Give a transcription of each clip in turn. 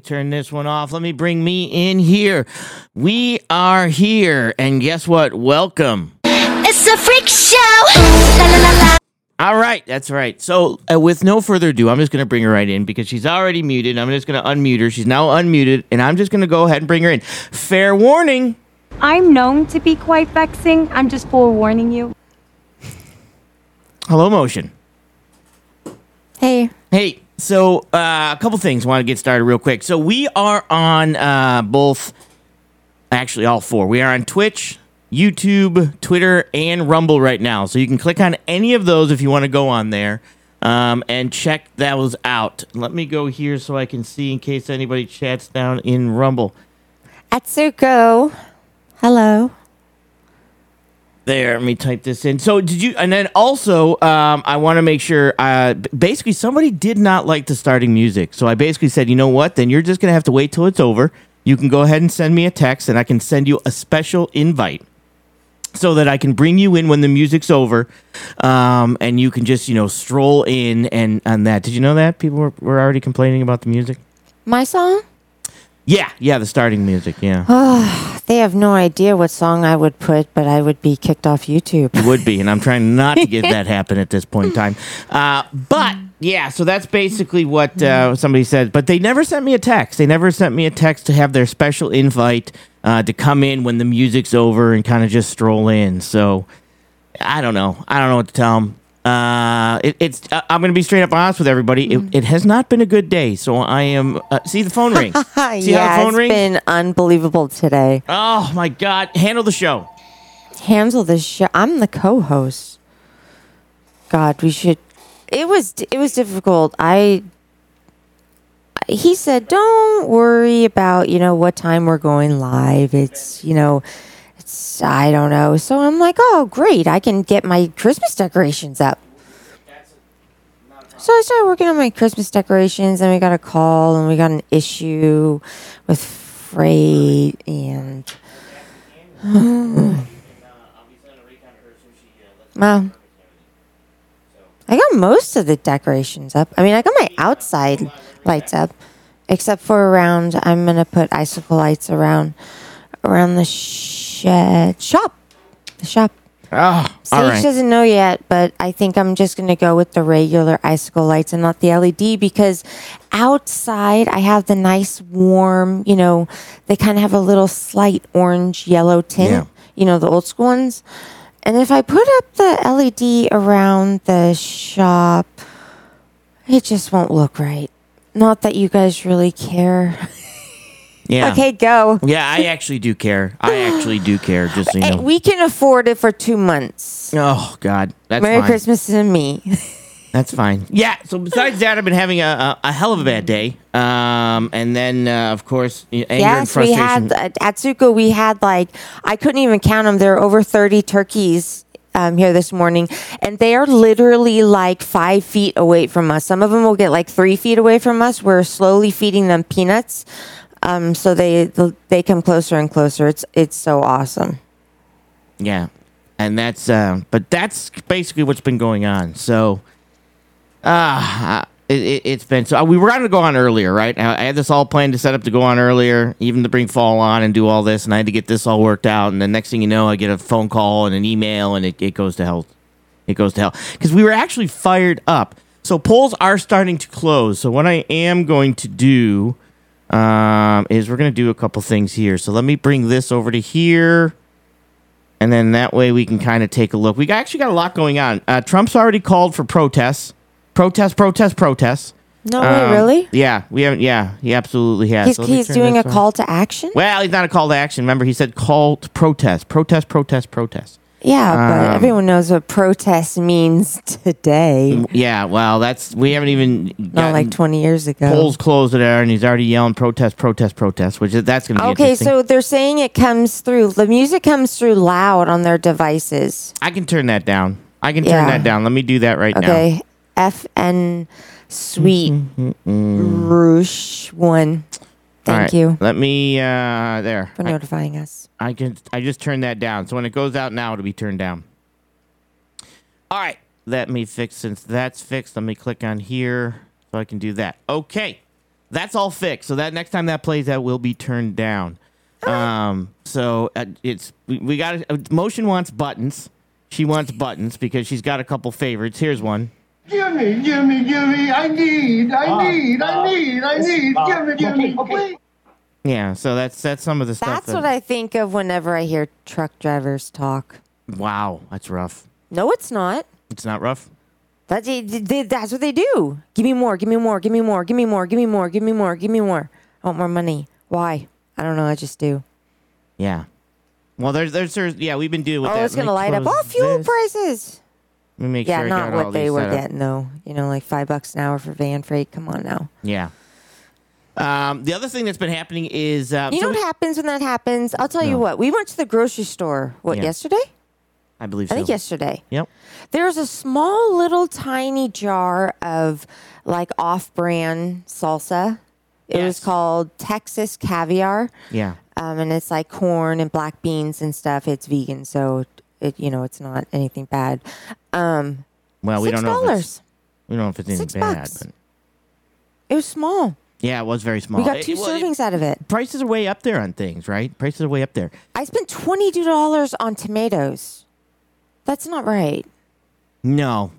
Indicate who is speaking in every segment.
Speaker 1: Let me turn this one off. Let me bring me in here. We are here, and guess what? Welcome.
Speaker 2: It's a freak show. La la la la.
Speaker 1: All right, that's right. So, uh, with no further ado, I'm just going to bring her right in because she's already muted. I'm just going to unmute her. She's now unmuted, and I'm just going to go ahead and bring her in. Fair warning.
Speaker 3: I'm known to be quite vexing. I'm just forewarning you.
Speaker 1: Hello, motion.
Speaker 4: Hey.
Speaker 1: Hey, so uh, a couple things. Want to get started real quick. So we are on uh, both, actually all four. We are on Twitch, YouTube, Twitter, and Rumble right now. So you can click on any of those if you want to go on there um, and check those out. Let me go here so I can see in case anybody chats down in Rumble.
Speaker 4: Atsuko. Hello.
Speaker 1: There, let me type this in. So, did you? And then also, um, I want to make sure. Uh, basically, somebody did not like the starting music, so I basically said, you know what? Then you're just gonna have to wait till it's over. You can go ahead and send me a text, and I can send you a special invite so that I can bring you in when the music's over, um, and you can just you know stroll in and and that. Did you know that people were, were already complaining about the music?
Speaker 4: My song?
Speaker 1: Yeah, yeah, the starting music. Yeah,
Speaker 4: They have no idea what song I would put, but I would be kicked off YouTube.
Speaker 1: It would be, and I'm trying not to get that happen at this point in time. Uh, but yeah, so that's basically what uh, somebody said. But they never sent me a text. They never sent me a text to have their special invite uh, to come in when the music's over and kind of just stroll in. So I don't know. I don't know what to tell them. Uh, it, it's. Uh, I'm going to be straight up honest with everybody. It, it has not been a good day. So I am. Uh, see the phone ring. see how the
Speaker 4: yeah,
Speaker 1: phone
Speaker 4: it's
Speaker 1: rings?
Speaker 4: been unbelievable today.
Speaker 1: oh my god! Handle the show.
Speaker 4: Handle the show. I'm the co-host. God, we should. It was it was difficult. I. He said, "Don't worry about you know what time we're going live. It's you know, it's I don't know." So I'm like, "Oh, great! I can get my Christmas decorations up." So I started working on my Christmas decorations, and we got a call, and we got an issue with freight, and well, I got most of the decorations up. I mean, I got my outside lights up, except for around. I'm gonna put icicle lights around, around the shed shop, the shop.
Speaker 1: Oh,
Speaker 4: Sage
Speaker 1: right.
Speaker 4: doesn't know yet, but I think I'm just going to go with the regular icicle lights and not the LED because outside I have the nice warm, you know, they kind of have a little slight orange yellow tint,
Speaker 1: Yeah.
Speaker 4: you know, the old school ones. And if I put up the LED around the shop, it just won't look right. Not that you guys really care.
Speaker 1: Yeah.
Speaker 4: Okay, go.
Speaker 1: Yeah, I actually do care. I actually do care. Just so you know.
Speaker 4: we can afford it for two months.
Speaker 1: oh God, that's
Speaker 4: Merry
Speaker 1: fine.
Speaker 4: Christmas to me.
Speaker 1: That's fine. Yeah. So besides that, I've been having a, a, a hell of a bad day. Um, and then uh, of course anger and
Speaker 4: Yes, we
Speaker 1: frustration.
Speaker 4: had at Atsuko. We had like I couldn't even count them. There are over thirty turkeys um, here this morning, and they are literally like five feet away from us. Some of them will get like three feet away from us. We're slowly feeding them peanuts, um, so they they come closer and closer. It's it's so awesome.
Speaker 1: yeah. And that's uh, but that's basically what's been going on. So, uh, it, it, it's been so uh, we were going to go on earlier, right? I, I had this all planned to set up to go on earlier, even to bring fall on and do all this, and I had to get this all worked out. And the next thing you know, I get a phone call and an email, and it, it goes to hell. It goes to hell because we were actually fired up. So polls are starting to close. So what I am going to do um, is we're going to do a couple things here. So let me bring this over to here. And then that way we can kind of take a look. We actually got a lot going on. Uh, Trump's already called for protests. Protests, protests, protests.
Speaker 4: No way,
Speaker 1: Um,
Speaker 4: really?
Speaker 1: Yeah, we haven't. Yeah, he absolutely has.
Speaker 4: He's,
Speaker 1: So
Speaker 4: he's doing a
Speaker 1: on.
Speaker 4: call to action.
Speaker 1: Well, he's not a call to action. Remember, he said call to protest, protest, protest, protest.
Speaker 4: Yeah, but
Speaker 1: Um,
Speaker 4: everyone knows what protest means today.
Speaker 1: Yeah, well, that's we haven't even
Speaker 4: Not like twenty years ago.
Speaker 1: polls closed there, and he's already yelling protest, protest, protest. Which is that's going to be
Speaker 4: Okay,
Speaker 1: interesting.
Speaker 4: so they're saying it comes through. The music comes through loud on their devices.
Speaker 1: I can turn that down. I can turn
Speaker 4: Yeah.
Speaker 1: that down. Let me do that right now.
Speaker 4: Okay, FN Sweet Roosh one.
Speaker 1: All
Speaker 4: Thank
Speaker 1: right,
Speaker 4: you
Speaker 1: Let me uh there.
Speaker 4: for notifying us.
Speaker 1: I can I just turned that down. So when it goes out now, it'll be turned down. All right. Let me fix since that's fixed. Let me click on here so I can do that. Okay. That's all fixed. So that next time that plays, that will be turned down. Um, so uh, it's we, we got uh, motion wants buttons. She wants buttons because she's got a couple favorites. Here's one.
Speaker 5: Gimme, gimme, gimme. I need, I
Speaker 6: Uh,
Speaker 5: need, I
Speaker 6: uh,
Speaker 5: need, I need.
Speaker 6: uh,
Speaker 5: Gimme, gimme,
Speaker 6: okay, okay.
Speaker 1: Yeah, so that's that's some of the stuff.
Speaker 4: That's
Speaker 1: that-
Speaker 4: what I think of whenever I hear truck drivers talk.
Speaker 1: Wow, that's rough.
Speaker 4: No, it's not.
Speaker 1: It's not rough.
Speaker 4: That's that's what they do. Give me more. Give me more. Give me more. Give me more. Give me more. Give me more. Give me more. I want more money. Why? I don't know. I just do.
Speaker 1: Yeah. Well, there's there's, there's yeah, we've been dealing with
Speaker 4: Oh,
Speaker 1: that.
Speaker 4: it's gonna light up. Oh, fuel
Speaker 1: this.
Speaker 4: prices.
Speaker 1: Let me make
Speaker 4: Yeah,
Speaker 1: sure
Speaker 4: not what they were getting though. You know, like five bucks an hour for van freight. Come on now.
Speaker 1: Yeah. Um, the other thing that's been happening is uh,
Speaker 4: You
Speaker 1: so
Speaker 4: know what happens when that happens? I'll tell you what. We went to the grocery store. What
Speaker 1: Yeah.
Speaker 4: yesterday?
Speaker 1: I believe so.
Speaker 4: I think yesterday.
Speaker 1: Yep.
Speaker 4: There's a small little tiny jar of like off-brand salsa. It was called Texas Caviar.
Speaker 1: Yeah.
Speaker 4: um, and it's like corn and black beans and stuff. It's vegan, so it you know it's not anything bad. Um,
Speaker 1: Well, we
Speaker 4: six
Speaker 1: don't know. If it's, we don't know if it's anything
Speaker 4: Six
Speaker 1: bad.
Speaker 4: bucks.
Speaker 1: But
Speaker 4: It was small.
Speaker 1: Yeah, it was very small.
Speaker 4: We got
Speaker 1: It-
Speaker 4: two
Speaker 1: well, it-
Speaker 4: servings out of it.
Speaker 1: prices are way up there on things, right? Prices are way up there.
Speaker 4: I spent twenty two dollars on tomatoes. That's not right.
Speaker 1: No.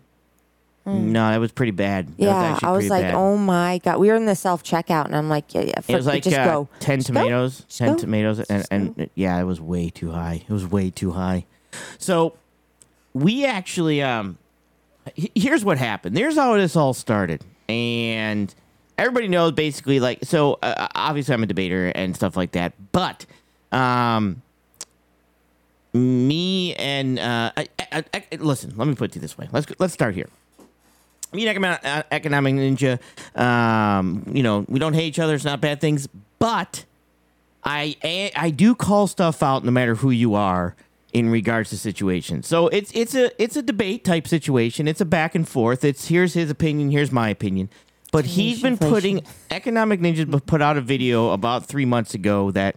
Speaker 1: No, that was pretty bad. That.
Speaker 4: Yeah,
Speaker 1: actually
Speaker 4: I was
Speaker 1: pretty
Speaker 4: like,
Speaker 1: bad.
Speaker 4: oh my god. We were in the self checkout, and I'm like, yeah, yeah.
Speaker 1: It was
Speaker 4: fuck
Speaker 1: like
Speaker 4: just
Speaker 1: uh,
Speaker 4: go.
Speaker 1: ten
Speaker 4: Just go.
Speaker 1: tomatoes,
Speaker 4: Just
Speaker 1: ten
Speaker 4: go.
Speaker 1: tomatoes, and, and yeah, it was way too high. It was way too high. So we actually, um, h- here's what happened. Here's how this all started, and everybody knows basically like so. Uh, obviously, I'm a debater and stuff like that, but um, me and uh, I, I, I, listen. Let me put it this way. Let's let's start here. Me and economic, uh, economic ninja, um, you know, we don't hate each other. It's not bad things, but I, I I do call stuff out no matter who you are in regards to situations. So it's it's a it's a debate type situation. It's a back and forth. It's here's his opinion, here's my opinion. But he's been putting economic ninjas put out a video about three months ago that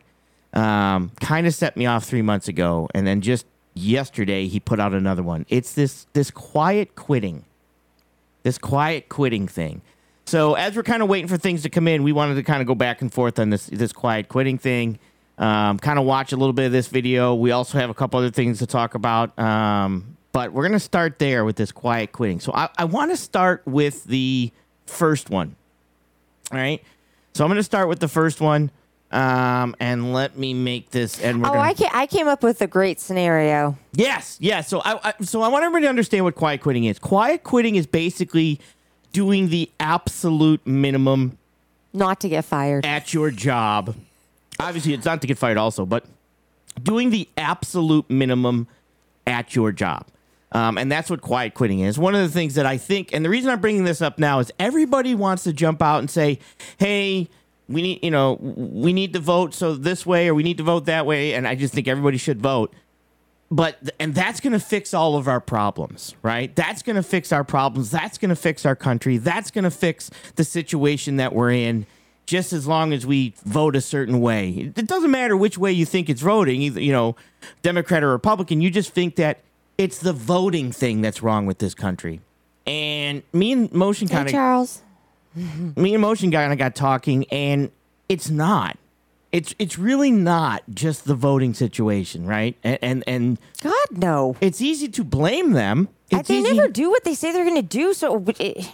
Speaker 1: um, kind of set me off three months ago, and then just yesterday he put out another one. It's this this quiet quitting, this quiet quitting thing. So as we're kind of waiting for things to come in, we wanted to kind of go back and forth on this this quiet quitting thing. Um, kind of watch a little bit of this video. We also have a couple other things to talk about, um, but we're gonna start there with this quiet quitting. So I, I want to start with the first one. All right. So I'm gonna start with the first one, um, and let me make this. And we're
Speaker 4: Oh,
Speaker 1: gonna,
Speaker 4: I ca- I came up with a great scenario.
Speaker 1: Yes, yes. So I, I so I want everybody to understand what quiet quitting is. Quiet quitting is basically doing the absolute minimum
Speaker 4: Not to get fired.
Speaker 1: at your job. Obviously, it's not to get fired, also, but doing the absolute minimum at your job. Um, and that's what quiet quitting is. One of the things that I think, and the reason I'm bringing this up now is everybody wants to jump out and say, hey, we need, you know, we need to vote so this way or we need to vote that way. And I just think everybody should vote. But, and that's going to fix all of our problems, right? That's going to fix our problems. That's going to fix our country. That's going to fix the situation that we're in just as long as we vote a certain way. It doesn't matter which way you think it's voting, either, you know, Democrat or Republican. You just think that it's the voting thing that's wrong with this country. And me and Motion kind of hey,
Speaker 4: Charles.
Speaker 1: me and Motion kind of got talking, and it's not. It's it's really not just the voting situation, right? And and, and
Speaker 4: God no.
Speaker 1: it's easy to blame them. It's
Speaker 4: they
Speaker 1: easy-
Speaker 4: never do what they say they're going to do. So it,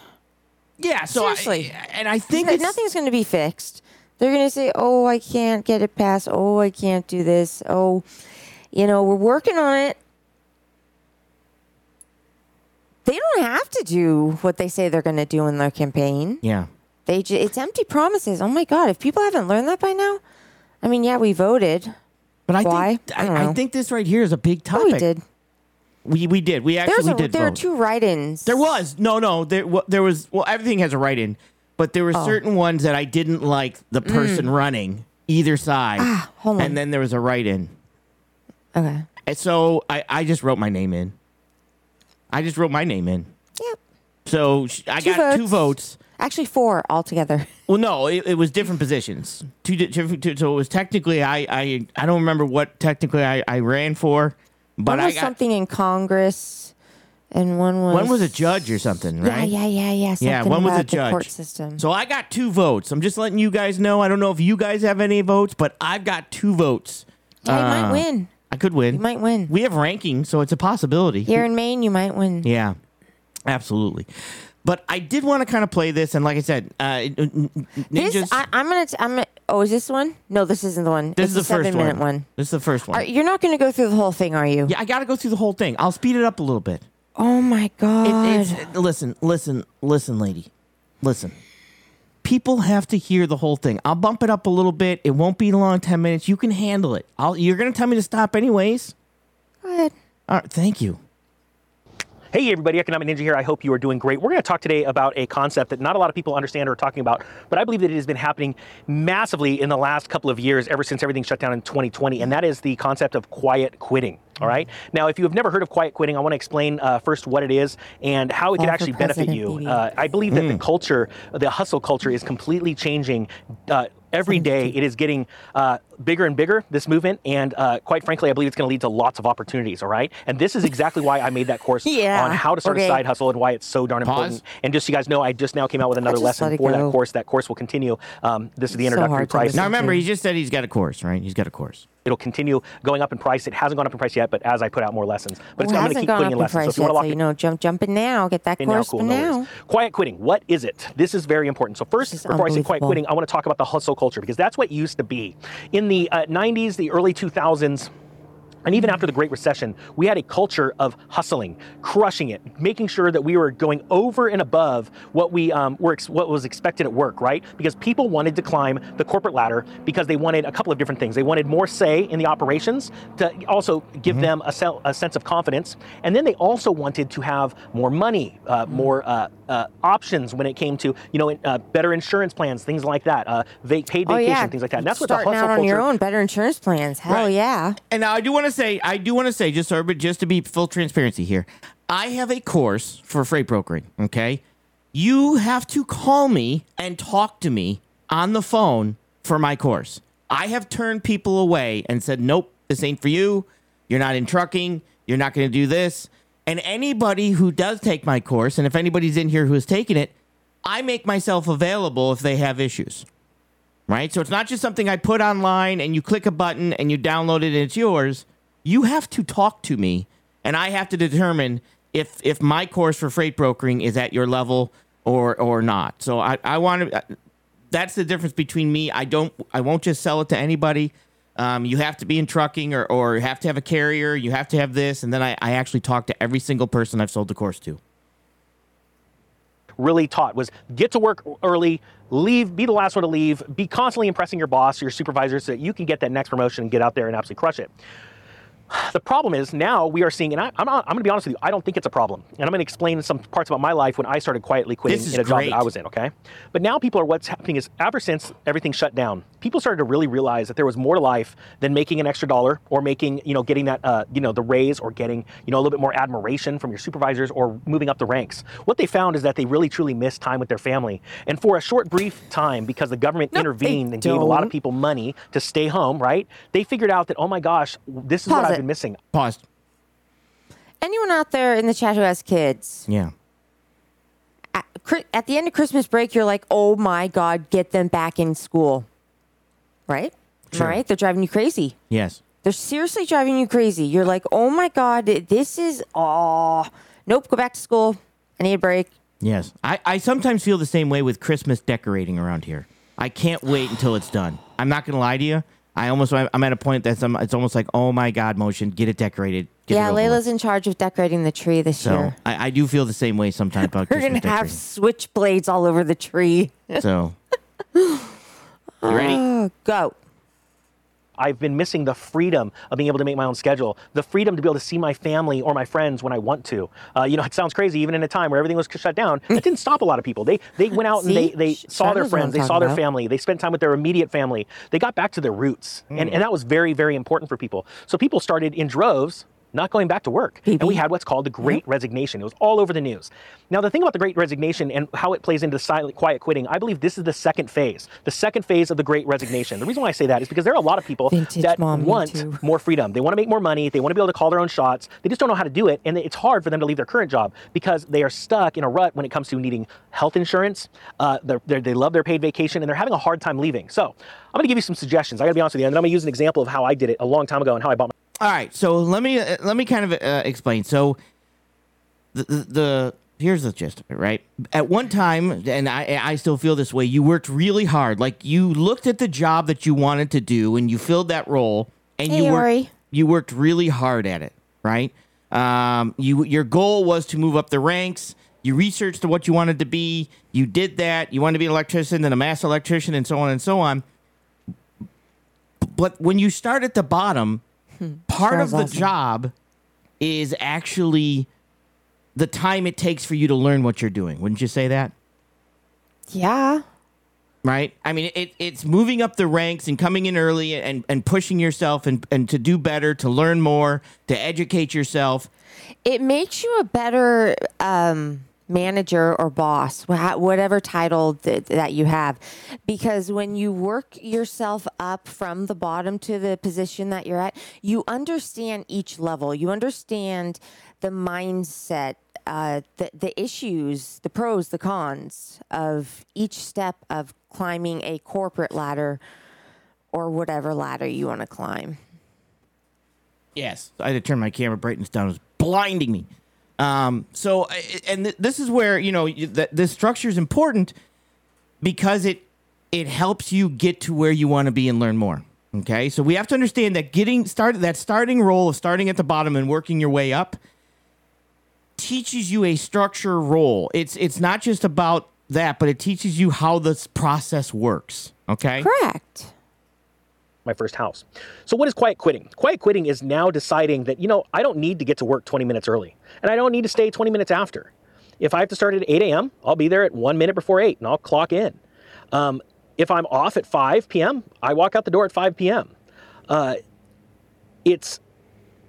Speaker 1: Yeah, so I-
Speaker 4: Seriously.
Speaker 1: and I think
Speaker 4: nothing's going to be fixed. They're going to say, "Oh, I can't get it passed. Oh, I can't do this. Oh, you know, we're working on it." They don't have to do what they say they're going to do in their campaign.
Speaker 1: Yeah,
Speaker 4: They ju- it's empty promises. Oh my god, if people haven't learned that by now, I mean, yeah, we voted.
Speaker 1: but I
Speaker 4: Why?
Speaker 1: think
Speaker 4: I don't
Speaker 1: I, I
Speaker 4: know.
Speaker 1: think this right here is a big
Speaker 4: Oh,
Speaker 1: topic.
Speaker 4: we did.
Speaker 1: We we did. We actually
Speaker 4: a,
Speaker 1: did
Speaker 4: there were
Speaker 1: vote.
Speaker 4: two write-ins.
Speaker 1: There was no, no. There wa- there was. Well, everything has a write-in, but there were
Speaker 4: Oh.
Speaker 1: certain ones that I didn't like the person running either side,
Speaker 4: Mm. Ah, hold on.
Speaker 1: and then there was a write-in.
Speaker 4: Okay.
Speaker 1: And so I I just wrote my name in. I just wrote my name in.
Speaker 4: Yep.
Speaker 1: So sh- I
Speaker 4: Two
Speaker 1: got two
Speaker 4: votes.
Speaker 1: votes.
Speaker 4: Actually, four altogether.
Speaker 1: Well, no, it, it was different positions. Two, di- different. Two, so it was technically I, I I don't remember what technically I, I ran for, but
Speaker 4: One
Speaker 1: I
Speaker 4: was
Speaker 1: got
Speaker 4: something in Congress, and one was
Speaker 1: One was a judge or something, right?
Speaker 4: yeah, yeah, yeah.
Speaker 1: Yeah,
Speaker 4: something
Speaker 1: one was a
Speaker 4: about the
Speaker 1: judge.
Speaker 4: court system.
Speaker 1: So I got two votes. I'm just letting you guys know. I don't know if you guys have any votes, but I've got two votes.
Speaker 4: yeah,
Speaker 1: Uh,
Speaker 4: might win.
Speaker 1: I could win.
Speaker 4: You might win.
Speaker 1: We have rankings, so it's a possibility.
Speaker 4: Here in Maine, you might win.
Speaker 1: Yeah, absolutely. But I did want to kind of play this, and like I said, uh, ninjas.
Speaker 4: This I, I'm gonna. T- I'm. Gonna, oh, is this one? No, this isn't the one.
Speaker 1: this
Speaker 4: it's
Speaker 1: is the first one.
Speaker 4: one.
Speaker 1: This is the first one.
Speaker 4: Are, you're not gonna go through the whole thing, are you?
Speaker 1: yeah, I got to go through the whole thing. I'll speed it up a little bit.
Speaker 4: Oh my
Speaker 1: It,
Speaker 4: god.
Speaker 1: it's, listen, listen, listen, lady. Listen. People have to hear the whole thing. I'll bump it up a little bit. It won't be long, 10 minutes. You can handle it. I'll, you're going to tell me to stop anyways?
Speaker 4: Go ahead.
Speaker 1: All right, thank you.
Speaker 6: Hey everybody, Economic Ninja here. I hope you are doing great. We're going to talk today about a concept that not a lot of people understand or are talking about, but I believe that it has been happening massively in the last couple of years, ever since everything shut down in 2020, and that is the concept of quiet quitting. All right. Now, if you have never heard of quiet quitting, I want to explain uh, first what it is and how it could actually benefit you. Uh, I believe that the culture, the hustle culture, is completely changing. Uh, every day it is getting uh, bigger and bigger this movement and uh, quite frankly i believe it's going to lead to lots of opportunities all right and this is exactly why i made that course
Speaker 4: Yeah,
Speaker 6: on how to start
Speaker 4: okay.
Speaker 6: a side hustle and why it's so darn
Speaker 1: Pause.
Speaker 6: important and just so you guys know i just now came out with another lesson
Speaker 4: it
Speaker 6: for that course that course will continue um, this is the
Speaker 4: It's so
Speaker 6: introductory price
Speaker 1: Now remember, he just said he's got a course, right? He's got a course.
Speaker 6: It'll continue going up in price it hasn't gone up in price yet but as i put out more lessons but it's,
Speaker 4: Well,
Speaker 6: i'm going to keep putting
Speaker 4: up
Speaker 6: in lessons so if you want to
Speaker 4: so
Speaker 6: lock
Speaker 4: you know, jump, jump in now. Get that
Speaker 6: Okay, now,
Speaker 4: course
Speaker 6: cool, no
Speaker 4: now.
Speaker 6: Quiet quitting. What is it? This is very important. So first, before I say quiet quitting, I want to talk about the hustle culture because that's what used to be. In the uh, 90s, the early 2000s, and even after the Great Recession, we had a culture of hustling, crushing it, making sure that we were going over and above what we um, were ex- what was expected at work, right? Because people wanted to climb the corporate ladder because they wanted a couple of different things. They wanted more say in the operations to also give them a, sel- a sense of confidence, and then they also wanted to have more money, uh, more uh, uh, options when it came to you know uh, better insurance plans, things like that, uh, va- paid
Speaker 4: Oh
Speaker 6: vacation,
Speaker 4: yeah,
Speaker 6: things like that. And that's what the
Speaker 4: starting
Speaker 6: hustle
Speaker 4: out on
Speaker 6: culture.
Speaker 4: your own, better insurance plans. Hell
Speaker 1: Right.
Speaker 4: yeah.
Speaker 1: And now I do want to say, I do want to say, just everybody, just to be full transparency here, I have a course for freight brokering. Okay, you have to call me and talk to me on the phone for my course. I have turned people away and said, nope, this ain't for you. You're not in trucking. You're not going to do this. And anybody who does take my course, and if anybody's in here who has taken it, I make myself available if they have issues right? So it's not just something I put online and you click a button and you download it and it's yours. You have to talk to me, and I have to determine if if my course for freight brokering is at your level or or not. So I I want to. That's the difference between me. I don't. I won't just sell it to anybody. Um, you have to be in trucking or, or have to have a carrier. You have to have this, and then I, I actually talk to every single person I've sold the course to.
Speaker 6: really taught was get to work early, leave, be the last one to leave, be constantly impressing your boss, your supervisor, so that you can get that next promotion and get out there and absolutely crush it. The problem is now we are seeing, and I, I'm, I'm going to be honest with you, I don't think it's a problem. And I'm going to explain some parts about my life when I started quietly quitting in a job that I was in, okay? But now people are, what's happening is ever since everything shut down, people started to really realize that there was more to life than making an extra dollar or making, you know, getting that, uh, you know, the raise or getting, you know, a little bit more admiration from your supervisors or moving up the ranks. What they found is that they really truly missed time with their family. And for a short, brief time, because the government
Speaker 4: No,
Speaker 6: intervened
Speaker 4: they
Speaker 6: and gave a lot of people money to stay home, right? They figured out that, oh my gosh, this is what
Speaker 4: Pause
Speaker 6: I've
Speaker 4: it.
Speaker 6: been missing.
Speaker 1: Paused.
Speaker 4: Anyone out there in the chat who has kids?
Speaker 1: Yeah.
Speaker 4: At the end of Christmas break, you're like, oh my God, get them back in school. Right?
Speaker 1: Sure.
Speaker 4: Right? They're driving you crazy.
Speaker 1: Yes.
Speaker 4: They're seriously driving you crazy. You're like, oh my God, this is, oh, nope, go back to school. I need a break.
Speaker 1: Yes. I, I sometimes feel the same way with Christmas decorating around here. I can't wait until it's done. I'm not going to lie to you. I almost, I'm at a point that's, um, it's almost like, oh my God, motion, get it decorated. Get
Speaker 4: yeah,
Speaker 1: it
Speaker 4: Layla's in charge of decorating the tree this
Speaker 1: So
Speaker 4: year.
Speaker 1: I, I do feel the same way sometimes about Christmas.
Speaker 4: We're
Speaker 1: Christmas
Speaker 4: to have switchblades all over the tree.
Speaker 1: So, you ready?
Speaker 4: Oh, go.
Speaker 6: I've been missing the freedom of being able to make my own schedule, the freedom to be able to see my family or my friends when I want to. Uh, you know, it sounds crazy, even in a time where everything was shut down. It didn't stop a lot of people. They they went out and they they saw their
Speaker 4: Shonda's what I'm
Speaker 6: friends, they saw their
Speaker 4: about.
Speaker 6: family, they spent time with their immediate family. They got back to their roots, and and that was very very important for people. So people started in droves not going back to work. And we had what's called the Great Resignation. It was all over the news. Now, the thing about the Great Resignation and how it plays into the silent, quiet quitting, I believe this is the second phase, the second phase of the Great Resignation. The reason why I say that is because there are a lot of people
Speaker 4: Vintage
Speaker 6: that
Speaker 4: mom,
Speaker 6: want more freedom. They want to make more money. They want to be able to call their own shots. They just don't know how to do it. And it's hard for them to leave their current job because they are stuck in a rut when it comes to needing health insurance. Uh, they're, they're, they love their paid vacation and they're having a hard time leaving. So I'm going to give you some suggestions. I got to be honest with you. And then I'm going to use an example of how I did it a long time ago and how I bought my.
Speaker 1: All right, so let me uh, let me kind of uh, explain. So the, the the here's the gist of it, right? At one time, and I I still feel this way. You worked really hard. Like you looked at the job that you wanted to do, and you filled that role, and
Speaker 4: Hey,
Speaker 1: you worked
Speaker 4: Ori.
Speaker 1: you worked really hard at it, right? Um, you your goal was to move up the ranks. You researched what you wanted to be. You did that. You wanted to be an electrician, then a master electrician, and so on and so on. But when you start at the bottom, part of the
Speaker 4: awesome.
Speaker 1: job is actually the time it takes for you to learn what you're doing. Wouldn't you say that?
Speaker 4: Yeah.
Speaker 1: Right? I mean, it, it's moving up the ranks and coming in early and, and pushing yourself and, and to do better, to learn more, to educate yourself.
Speaker 4: It makes you a better um, manager or boss, whatever title th- that you have. Because when you work yourself up from the bottom to the position that you're at, you understand each level. You understand the mindset, uh, the, the issues, the pros, the cons of each step of climbing a corporate ladder or whatever ladder you want to climb.
Speaker 1: Yes. I had to turn my camera brightness down. It was blinding me. Um, so, and th- this is where, you know, you- that this structure is important because it it helps you get to where you want to be and learn more. Okay? So we have to understand that getting started that starting role of starting at the bottom and working your way up teaches you a structure role. It's it's not just about that, but it teaches you how this process works. Okay?
Speaker 4: Correct.
Speaker 6: my first house. So what is quiet quitting? Quiet quitting is now deciding that, you know, I don't need to get to work 20 minutes early and I don't need to stay 20 minutes after. If I have to start at 8 a.m., I'll be there at one minute before 8 and I'll clock in. Um, if I'm off at 5 p.m., I walk out the door at 5 p.m. Uh, it's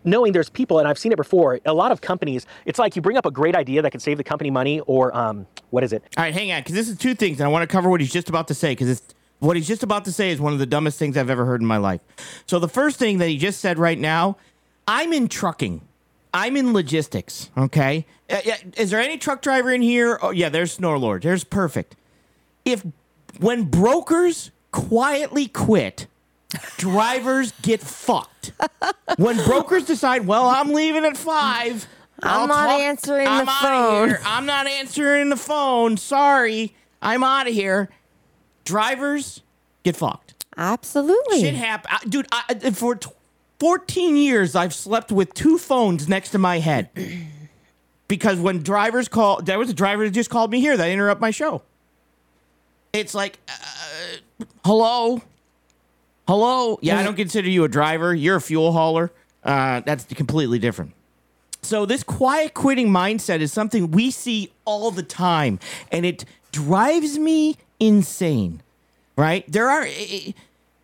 Speaker 6: knowing there's people, and I've seen it before, a lot of companies, it's like you bring up a great idea that can save the company money or um, what is it?
Speaker 1: All right, hang on, because this is two things, and I want to cover what he's just about to say, because it's what he's just about to say is one of the dumbest things I've ever heard in my life. So the first thing that he just said right now, I'm in trucking. I'm in logistics. Okay, Uh, is there any truck driver in here? Oh yeah, there's Snorlord. There's perfect. If when brokers quietly quit, drivers get fucked. when brokers decide, well, I'm leaving at five.
Speaker 4: I'm
Speaker 1: I'll
Speaker 4: not
Speaker 1: talk-
Speaker 4: answering
Speaker 1: I'm
Speaker 4: the phone."
Speaker 1: here. I'm not answering the phone. Sorry, I'm out of here. Drivers get fucked.
Speaker 4: Absolutely.
Speaker 1: Shit happen, dude. I, for t- 14 years, I've slept with two phones next to my head because when drivers call, there was a driver that just called me here that interrupt my show. It's like, uh, hello, hello. Yeah, I don't consider you a driver. You're a fuel hauler. Uh, that's completely different. So this quiet quitting mindset is something we see all the time, and it drives me insane. Right? There are. i- i-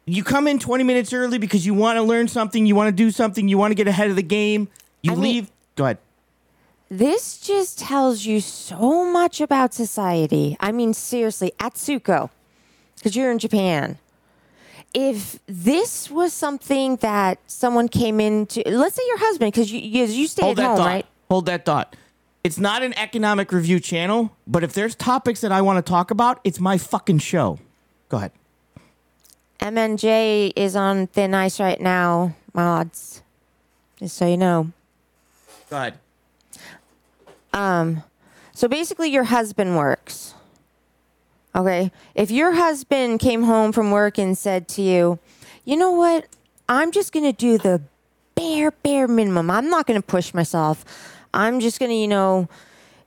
Speaker 1: You come in 20 minutes early because you want to learn something, you want to do something, you want to get ahead of the game. You
Speaker 4: I mean-
Speaker 1: leave. Go ahead.
Speaker 4: This just tells you so much about society. I mean, seriously, Atsuko, because you're in Japan. If this was something that someone came into, let's say your husband, because you, you you stay
Speaker 1: Hold
Speaker 4: at home,
Speaker 1: thought.
Speaker 4: right?
Speaker 1: Hold that thought. It's not an economic review channel, but if there's topics that I want to talk about, it's my fucking show. Go ahead.
Speaker 4: MNJ is on thin ice right now, mods. Just so you know.
Speaker 1: Go ahead.
Speaker 4: So basically, your husband works. Okay. If your husband came home from work and said to you, you know what? I'm just going to do the bare, bare minimum. I'm not going to push myself. I'm just going to, you know,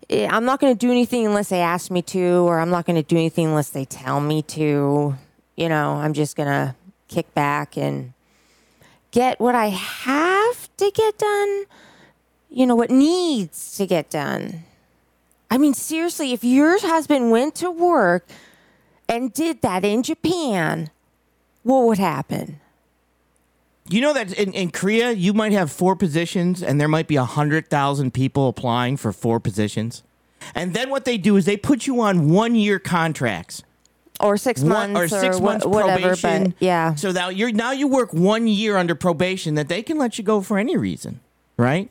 Speaker 4: eh, I'm not going to do anything unless they ask me to, or I'm not going to do anything unless they tell me to. You know, I'm just going to kick back and get what I have to get done, you know, what needs to get done. I mean, seriously, if your husband went to work and did that in Japan, what would happen?
Speaker 1: You know that in, in Korea, you might have four positions and there might be 100,000 people applying for four positions. And then what they do is they put you on one year contracts.
Speaker 4: Or six
Speaker 1: One-
Speaker 4: months
Speaker 1: or six
Speaker 4: wha-
Speaker 1: months
Speaker 4: whatever.
Speaker 1: probation.
Speaker 4: But yeah,
Speaker 1: So now you're now you work one year under probation that they can let you go for any reason, right?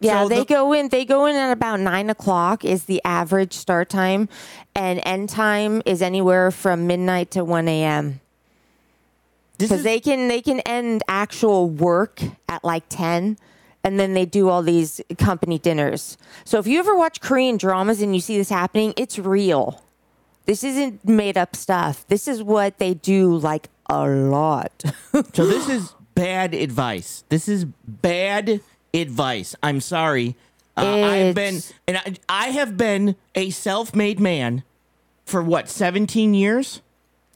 Speaker 4: yeah.
Speaker 1: So
Speaker 4: they
Speaker 1: the-
Speaker 4: go in. They go in at about nine o'clock is the average start time, and end time is anywhere from midnight to one a.m. Because
Speaker 1: is-
Speaker 4: they can they can end actual work at like 10 and then they do all these company dinners so if you ever watch korean dramas and you see this happening it's real this isn't made up stuff this is what they do like a lot
Speaker 1: So this is bad advice. This is bad advice. I'm sorry. Uh, I've been and I, I have been a self-made man for what 17 years.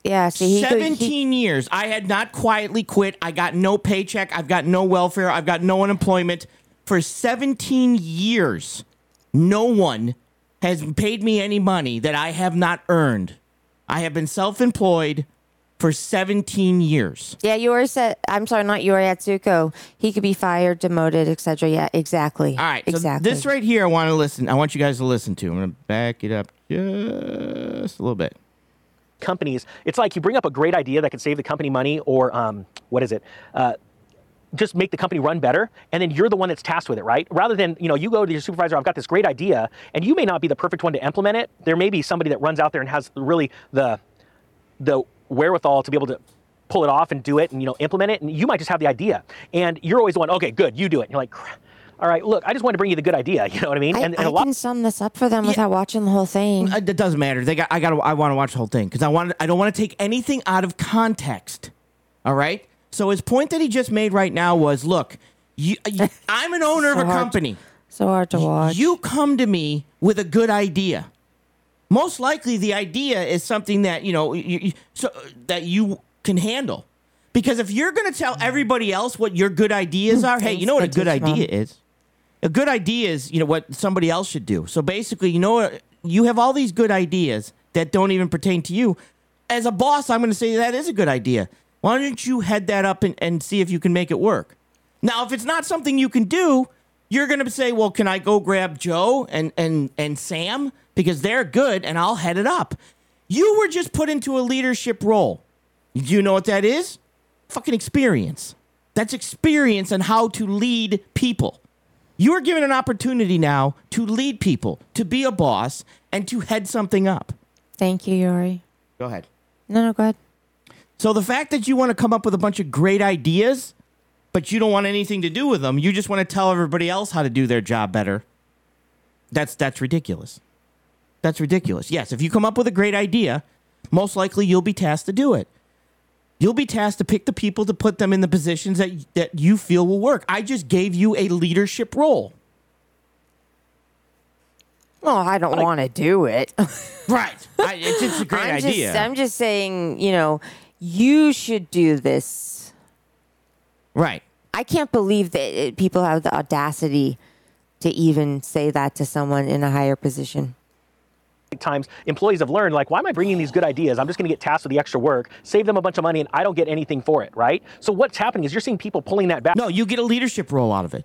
Speaker 4: yeah see he, could- he
Speaker 1: 17 years. I had not quietly quit. I got no paycheck. I've got no welfare. I've got no unemployment. For 17 years, no one has paid me any money that I have not earned. I have been self employed for 17 years.
Speaker 4: yeah Yuri said i'm sorry not Yuri Atsuko he could be fired demoted etc yeah exactly
Speaker 1: All right. So
Speaker 4: exactly
Speaker 1: this right here, I want to listen. I want you guys to listen to. I'm going to back it up just a little bit.
Speaker 6: companies, it's like you bring up a great idea that could save the company money or um, what is it? Uh, just make the company run better, and then you're the one that's tasked with it, right? Rather than you know you go to your supervisor, I've got this great idea, and you may not be the perfect one to implement it. There may be somebody that runs out there and has really the the wherewithal to be able to pull it off and do it and you know implement it, and you might just have the idea, and you're always the one. Okay, good, you do it. And you're like, "Crap. all right, look, I just wanted to bring you the good idea. You know what I mean?
Speaker 4: I,
Speaker 6: and, and
Speaker 4: I
Speaker 6: a lot
Speaker 4: can sum this up for them without watching the whole thing.
Speaker 1: Uh, It doesn't matter. They got. I got. I want to watch the whole thing because I want. I don't want to take anything out of context. All right. So his point that he just made right now was, look, you, you, I'm an owner of a company.
Speaker 4: so hard to watch.
Speaker 1: You come to me with a good idea. Most likely, the idea is something that you know, you, you- so uh, that you can handle. Because if you're going to tell everybody else what your good ideas are, hey, you know what a good idea is. A good idea is, you know, what somebody else should do. So basically, you know what? You have all these good ideas that don't even pertain to you. As a boss, I'm going to say that is a good idea. Why don't you head that up and, and see if you can make it work? Now, if it's not something you can do, you're going to say, well, can I go grab Joe and, and, and Sam? Because they're good and I'll head it up. You were just put into a leadership role. Do you know what that is? Fucking experience. That's experience on how to lead people. You are given an opportunity now to lead people, to be a boss, and to head something up.
Speaker 4: Thank you, Yuri.
Speaker 1: Go ahead.
Speaker 4: No, no, go ahead.
Speaker 1: So the fact that you want to come up with a bunch of great ideas, but you don't want anything to do with them, you just want to tell everybody else how to do their job better. That's that's ridiculous. That's ridiculous. Yes, if you come up with a great idea, most likely you'll be tasked to do it. You'll be tasked to pick the people to put them in the positions that that you feel will work. I just gave you a leadership role.
Speaker 4: Well, I don't want to do it.
Speaker 1: Right. I, it's just a great
Speaker 4: I'm
Speaker 1: idea.
Speaker 4: Just, I'm just saying, you know, you should do this.
Speaker 1: right.
Speaker 4: I can't believe that it, people have the audacity to even say that to someone in a higher position.
Speaker 6: times employees have learned like why am i bringing these good ideas i'm just going to get tasked with the extra work save them a bunch of money and i don't get anything for it right so what's happening is you're seeing people pulling that back
Speaker 1: No, you get a leadership role out of it.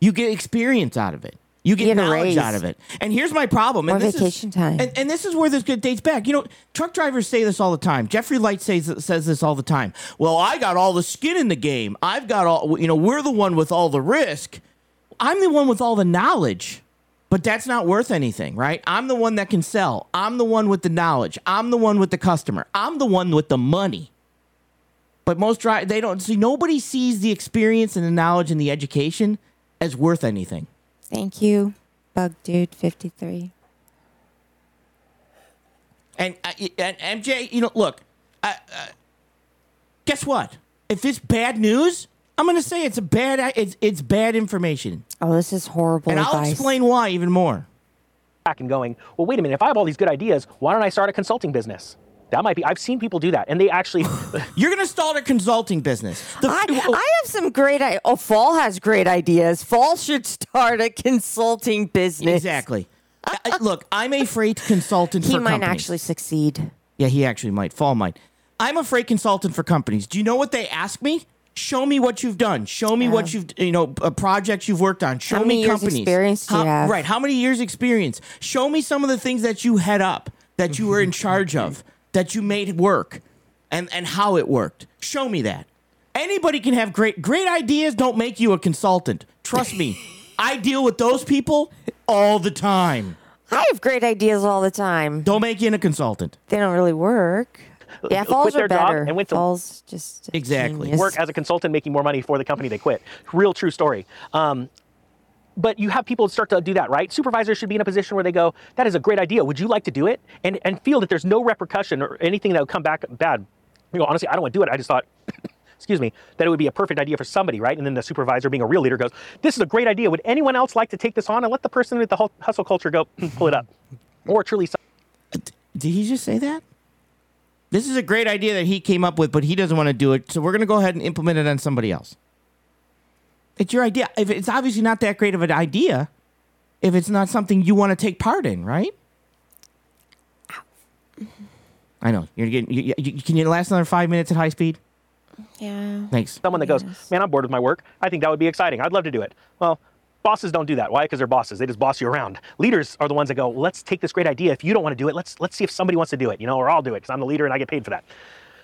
Speaker 1: You get experience out of it. You get knowledge out of it. And here's my problem. And
Speaker 4: More
Speaker 1: this is-
Speaker 4: time.
Speaker 1: And, and this is where this good dates back. You know, truck drivers say this all the time. Jeffrey Light says says this all the time. Well, I got all the skin in the game. I've got all. You know, we're the one with all the risk. I'm the one with all the knowledge. But that's not worth anything, right? I'm the one that can sell. I'm the one with the knowledge. I'm the one with the customer. I'm the one with the money. But most dri they don't see nobody sees the experience and the knowledge and the education as worth anything.
Speaker 4: Thank you, Bug Dude 53.
Speaker 1: And, uh, and MJ, you know, look, uh, uh, guess what? If it's bad news, I'm going to say it's a bad it's it's bad information.
Speaker 4: Oh, this is horrible
Speaker 1: And I'll explain why even more.
Speaker 6: back and going well wait a minute if i have all these good ideas why don't i start a consulting business that might be i've seen people do that and they actually
Speaker 1: You're going to start a consulting business. The-
Speaker 4: I, I have some great ideas. Oh, Fall has great ideas. Fall should start a consulting business.
Speaker 1: exactly. I- I- look, I'm a freight consultant
Speaker 4: He
Speaker 1: for
Speaker 4: might
Speaker 1: companies.
Speaker 4: actually succeed.
Speaker 1: Yeah, he actually might. Fall might. I'm a freight consultant for companies. Do you know what they ask me? Show me what you've done. Show me what you've you know uh, projects you've worked on. Show
Speaker 4: How many
Speaker 1: me
Speaker 4: years
Speaker 1: companies.
Speaker 4: experience do you
Speaker 1: How-
Speaker 4: have?
Speaker 1: Right. How many years experience? Show me some of the things that you head up, that you were in charge of, that you made work, and and how it worked. Show me that. Anybody can have great great ideas. Don't make you a consultant. Trust me. I deal with those people all the time.
Speaker 4: I have great ideas all the time.
Speaker 1: Don't make you a consultant.
Speaker 4: They don't really work. Yeah, falls
Speaker 6: quit their
Speaker 4: are
Speaker 6: job
Speaker 4: better.
Speaker 6: and went to-
Speaker 4: falls just
Speaker 1: Exactly.
Speaker 4: genius.
Speaker 6: work as a consultant making more money for the company they quit. Real true story. Um, but you have people start to do that, right? Supervisors should be in a position where they go, "That is a great idea. Would you like to do it?" And and feel that there's no repercussion or anything that would come back bad. You know, honestly, I don't want to do it. I just thought. Excuse me, that it would be a perfect idea for somebody, right? And then the supervisor, being a real leader, goes, This is a great idea. Would anyone else like to take this on? And let the person with the hustle culture go, pull it up. Or truly,
Speaker 1: Did he just say that? This is a great idea that he came up with, but he doesn't want to do it. So we're going to go ahead and implement it on somebody else. It's your idea. If it's obviously not that great of an idea, if it's not something you want to take part in, right? I know you're getting. You, you, can you last another five minutes at high speed?
Speaker 4: Yeah.
Speaker 1: Thanks.
Speaker 6: someone that goes,
Speaker 4: Yes.
Speaker 6: man, I'm bored with my work. I think that would be exciting. I'd love to do it. Well, bosses don't do that. Why? Because they're bosses. They just boss you around. Leaders are the ones that go, let's take this great idea. If you don't want to do it, let's let's see if somebody wants to do it, you know, or I'll do it because I'm the leader and I get paid for that.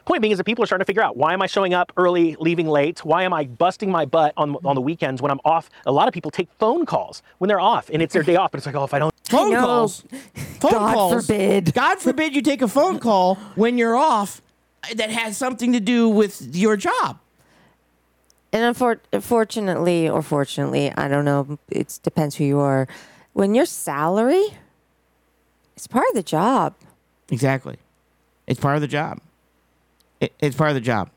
Speaker 6: Point being is that people are starting to figure out why am I showing up early, leaving late? Why am I busting my butt on on the weekends when I'm off? A lot of people take phone calls when they're off and it's their day off, but it's like, oh, if I don't
Speaker 1: Phone
Speaker 4: know.
Speaker 1: calls. Phone
Speaker 4: God
Speaker 1: calls.
Speaker 4: forbid.
Speaker 1: God forbid you take a phone call when you're off that has something to do with your job.
Speaker 4: And unfortunately, or fortunately, I don't know. It depends who you are. When your salary, it's part of the job.
Speaker 1: Exactly. It's part of the job. It, it's part of the job.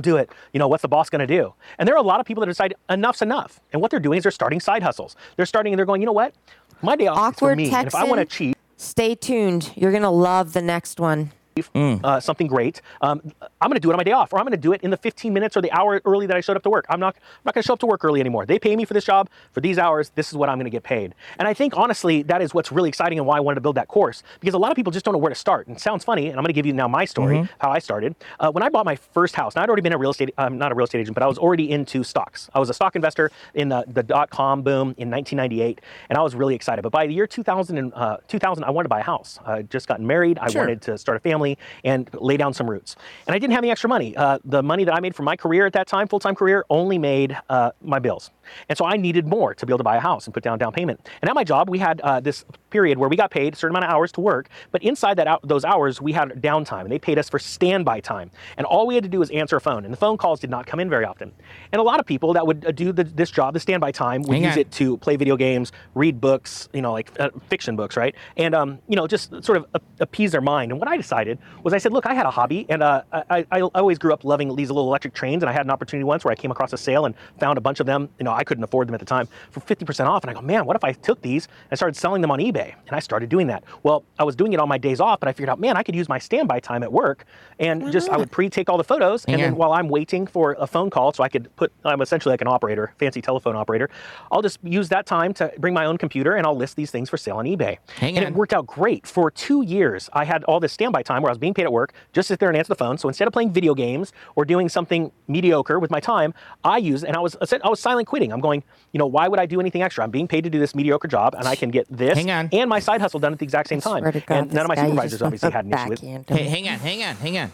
Speaker 6: do it, you know, what's the boss going to do? And there are a lot of people that decide enough's enough. And what they're doing is they're starting side hustles. They're starting and they're going, you know what? My day off is for
Speaker 4: Awkward
Speaker 6: me. And if I want to
Speaker 4: Texan.
Speaker 6: achieve
Speaker 4: Stay tuned. You're gonna love the next one.
Speaker 6: Uh, something great, um, I'm going to do it on my day off, or I'm going to do it in the 15 minutes or the hour early that I showed up to work. I'm not, I'm not going to show up to work early anymore. They pay me for this job for these hours. This is what I'm going to get paid. And I think honestly, that is what's really exciting and why I wanted to build that course because a lot of people just don't know where to start. And it sounds funny, and I'm going to give you now my story, how I started. Uh, when I bought my first house, and I'd already been a real estate, I'm not a real estate agent, but I was already into stocks. I was a stock investor in the, the dot com boom in 1998, and I was really excited. But by the year 2000, and, uh, 2000 I wanted to buy a house. I just gotten married. I
Speaker 1: Sure.
Speaker 6: wanted to start a family and lay down some roots. And I didn't have any extra money. Uh, the money that I made from my career at that time, full time career, only made uh, my bills. And so I needed more to be able to buy a house and put down down payment. And at my job, we had uh, this period where we got paid a certain amount of hours to work, but inside that those hours, we had downtime, and they paid us for standby time. And all we had to do was answer a phone, and the phone calls did not come in very often. And a lot of people that would uh, do the, this job, the standby time, would
Speaker 1: Hang
Speaker 6: use
Speaker 1: on.
Speaker 6: it to play video games, read books, you know, like uh, fiction books, right? And um, you know, just sort of appease their mind. And what I decided was, I said, look, I had a hobby, and uh, I, I, I always grew up loving these little electric trains, and I had an opportunity once where I came across a sale and found a bunch of them. You know, I couldn't afford them at the time for 50% off, and I go, man, what if I took these and started selling them on eBay? And I started doing that. Well, I was doing it on my days off, but I figured out, man, I could use my standby time at work, and just I would pre-take all the photos, and then while I'm waiting for a phone call, so I could put, I'm essentially like an operator, fancy telephone operator. I'll just use that time to bring my own computer and I'll list these things for sale on eBay.
Speaker 1: Hang
Speaker 6: and
Speaker 1: on.
Speaker 6: it worked out great. For two years, I had all this standby time where I was being paid at work, just sit there and answer the phone. So instead of playing video games or doing something mediocre with my time, I used, and I was, I was silent quitting. I'm going, you know, why would I do anything extra? I'm being paid to do this mediocre job and I can get this
Speaker 1: Hang on.
Speaker 6: and my side hustle done at the exact same time.
Speaker 4: God,
Speaker 6: and none of my
Speaker 4: this guy, you
Speaker 6: supervisors obviously had an issue with
Speaker 4: backhand him.
Speaker 1: Hey, hang on, hang on, hang on.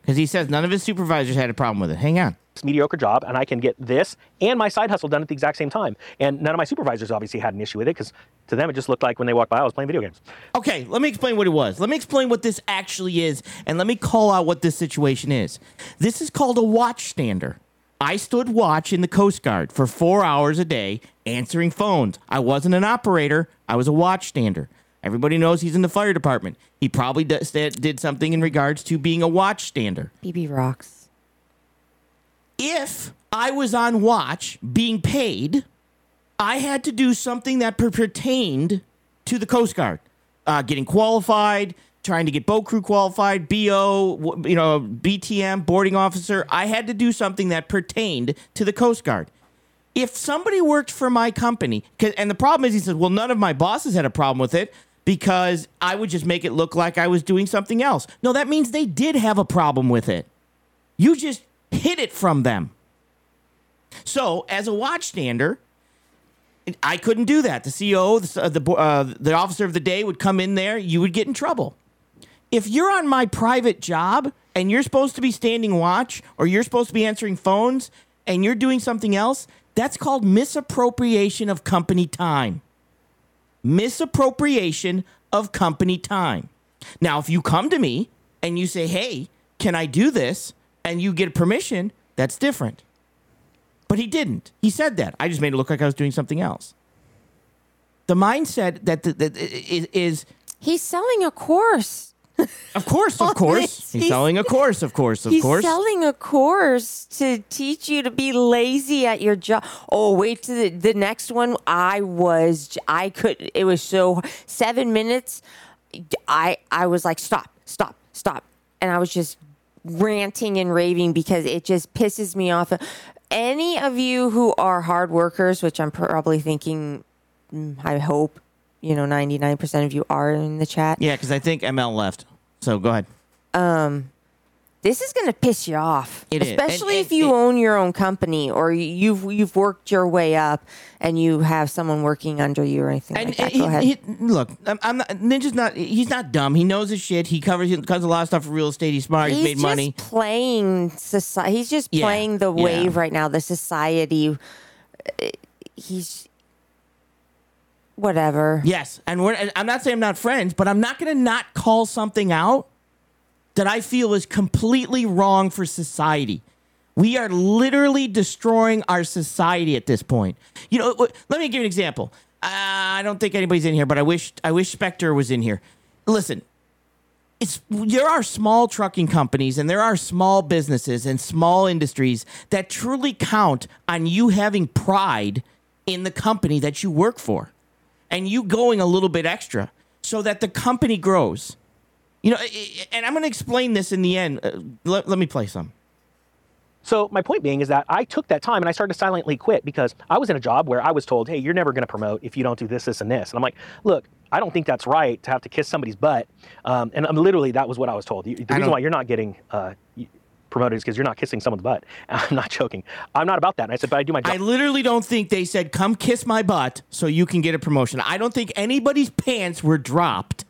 Speaker 1: Because he says none of his supervisors had a problem with it. Hang on.
Speaker 6: this mediocre job and I can get this and my side hustle done at the exact same time. And none of my supervisors obviously had an issue with it because to them it just looked like when they walked by I was playing video games.
Speaker 1: Okay, let me explain what it was. Let me explain what this actually is, and let me call out what this situation is. This is called a watch stander. I stood watch in the Coast Guard for four hours a day answering phones. I wasn't an operator, I was a watchstander. Everybody knows he's in the fire department. He probably did something in regards to being a watchstander.
Speaker 4: BB rocks.
Speaker 1: if I was on watch being paid, I had to do something that per- pertained to the Coast Guard, uh, getting qualified, trying to get boat crew qualified, BO, you know, BTM, boarding officer. I had to do something that pertained to the Coast Guard. If somebody worked for my company, and the problem is, he said, well, none of my bosses had a problem with it because I would just make it look like I was doing something else. No, that means they did have a problem with it. You just hid it from them. So, as a watchstander, I couldn't do that. The CEO, the, uh, the, uh, the officer of the day would come in there, you would get in trouble. If you're on my private job and you're supposed to be standing watch or you're supposed to be answering phones and you're doing something else, that's called misappropriation of company time. Misappropriation of company time. Now, if you come to me and you say, hey, can I do this? And you get permission, that's different. But he didn't. He said that. I just made it look like I was doing something else. The mindset that, that, that is, is,
Speaker 4: He's selling a course.
Speaker 1: Of course, of course, he's
Speaker 4: He's-
Speaker 1: selling a course, of course, of
Speaker 4: He's
Speaker 1: course.
Speaker 4: He's selling a course to teach you to be lazy at your job. Oh, wait to the, the next one. I was, I could, it was so, seven minutes. I, I was like, stop, stop, stop. And I was just ranting and raving because it just pisses me off. Any of you who are hard workers, which I'm probably thinking, mm, I hope, you know, 99% of you are in the chat.
Speaker 1: yeah, because I think ML left. So go ahead.
Speaker 4: Um, this is going to piss you off,
Speaker 1: It
Speaker 4: especially
Speaker 1: And-
Speaker 4: if you
Speaker 1: and-
Speaker 4: own your own company or you've you've worked your way up and you have someone working under you or anything
Speaker 1: And
Speaker 4: like that.
Speaker 1: he-
Speaker 4: Go ahead.
Speaker 1: he- look, I'm, I'm not. Ninja's not. He's not dumb. He knows his shit. He covers. He covers a lot of stuff for real estate. He's smart. He's,
Speaker 4: He's
Speaker 1: made
Speaker 4: just
Speaker 1: money.
Speaker 4: playing society. He's just
Speaker 1: Yeah,
Speaker 4: playing the
Speaker 1: yeah.
Speaker 4: wave right now. The society. uh, He's whatever.
Speaker 1: Yes, and we're. and I'm not saying I'm not friends, but I'm not going to not call something out that I feel is completely wrong for society. We are literally destroying our society at this point. You know, let me give you an example. Uh, I don't think anybody's in here, but I wish I wish Spectre was in here. Listen, it's there are small trucking companies and there are small businesses and small industries that truly count on you having pride in the company that you work for and you going a little bit extra so that the company grows. You know, I- I- and I'm going to explain this in the end. Uh, let, let me play some.
Speaker 6: So my point being is that I took that time and I started to silently quit because I was in a job where I was told, "Hey, you're never going to promote if you don't do this, this, and this." And I'm like, "Look, I don't think that's right to have to kiss somebody's butt." Um, and I'm literally that was what I was told. The the reason why you're not getting uh, y- promoted is because you're not kissing someone's butt. I'm not joking. I'm not about that. And I said, "But I do my job."
Speaker 1: I literally don't think they said, come kiss my butt so you can get a promotion. I don't think anybody's pants were dropped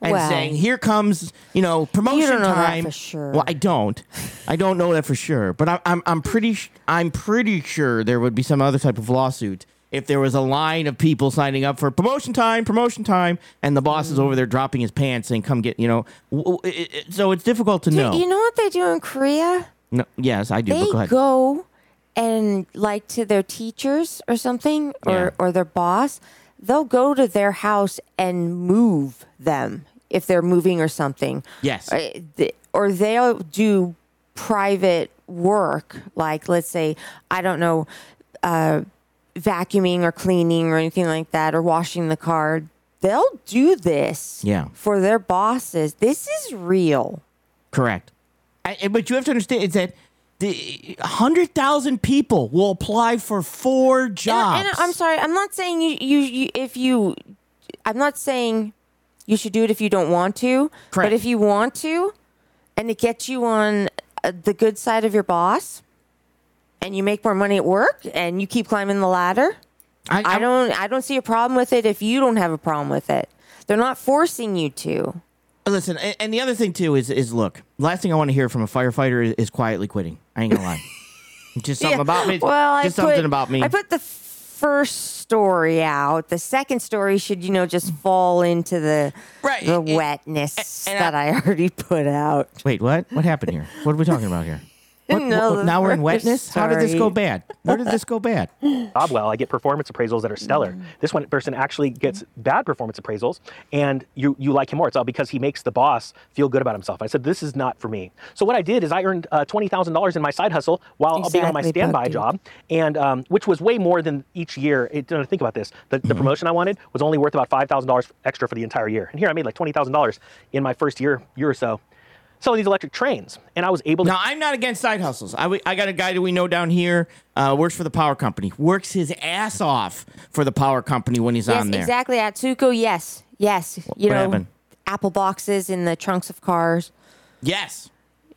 Speaker 1: and
Speaker 4: Well,
Speaker 1: saying, here comes, you know, promotion you
Speaker 4: don't know that for sure.
Speaker 1: Well, I don't. I don't know that for sure. But I'm, I'm, I'm, pretty, I'm pretty sure there would be some other type of lawsuit if there was a line of people signing up for promotion time, promotion time, and the boss
Speaker 4: Mm.
Speaker 1: is over there dropping his pants saying, come get, you know. w- w- it- it- so it's difficult to
Speaker 4: Do-
Speaker 1: know.
Speaker 4: You know what they do in Korea?
Speaker 1: no, yes, I do.
Speaker 4: They
Speaker 1: go ahead.
Speaker 4: go and like to their teachers or something or,
Speaker 1: Yeah.
Speaker 4: or their boss, they'll go to their house and move them if they're moving or something.
Speaker 1: Yes.
Speaker 4: Or they'll do private work, like let's say, I don't know, uh, vacuuming or cleaning or anything like that, or washing the car. They'll do this
Speaker 1: Yeah.
Speaker 4: for their bosses. This is real.
Speaker 1: Correct. I, but you have to understand is that the hundred thousand people will apply for four jobs.
Speaker 4: and I'm sorry, I'm not saying you, you, you if you, I'm not saying you should do it if you don't want to.
Speaker 1: Correct.
Speaker 4: But if you want to, and it gets you on uh, the good side of your boss, and you make more money at work, and you keep climbing the ladder, I
Speaker 1: I'm-
Speaker 4: don't, I don't see a problem with it. If you don't have a problem with it, they're not forcing you to.
Speaker 1: Listen, and, and the other thing too is is look. Last thing I want to hear from a firefighter is, is quietly quitting. I ain't gonna lie. just something
Speaker 4: Yeah.
Speaker 1: about me.
Speaker 4: Well,
Speaker 1: just
Speaker 4: I
Speaker 1: something
Speaker 4: put,
Speaker 1: about me.
Speaker 4: I put the first story out. The second story should, you know, just fall into the
Speaker 1: Right.
Speaker 4: the
Speaker 1: And-
Speaker 4: wetness
Speaker 1: and
Speaker 4: that
Speaker 1: I-
Speaker 4: I, already put out.
Speaker 1: Wait, what? What happened here? What are we talking about here? What,
Speaker 4: No,
Speaker 1: what- now we're in wetness. How did this go bad? Where did this go bad?
Speaker 6: job well, I get performance appraisals that are stellar. This one person actually gets bad performance appraisals, and you you like him more. It's all because he makes the boss feel good about himself. I said this is not for me. So what I did is I earned uh, twenty thousand dollars in my side hustle while being on my standby
Speaker 4: Bucky.
Speaker 6: job, and um, which was way more than each year. It, you know, think about this: the, the promotion I wanted was only worth about five thousand dollars extra for the entire year, and here I made like twenty thousand dollars in my first year year or so. Selling these electric trains, and I was able to
Speaker 1: Now I'm not against side hustles. I, w- I got a guy that we know down here uh, works for the power company. Works his ass off for the power company when he's
Speaker 4: Yes,
Speaker 1: on there.
Speaker 4: exactly. At Tsuko, yes, yes. You
Speaker 1: what
Speaker 4: know,
Speaker 1: happened?
Speaker 4: apple boxes in the trunks of cars.
Speaker 1: Yes.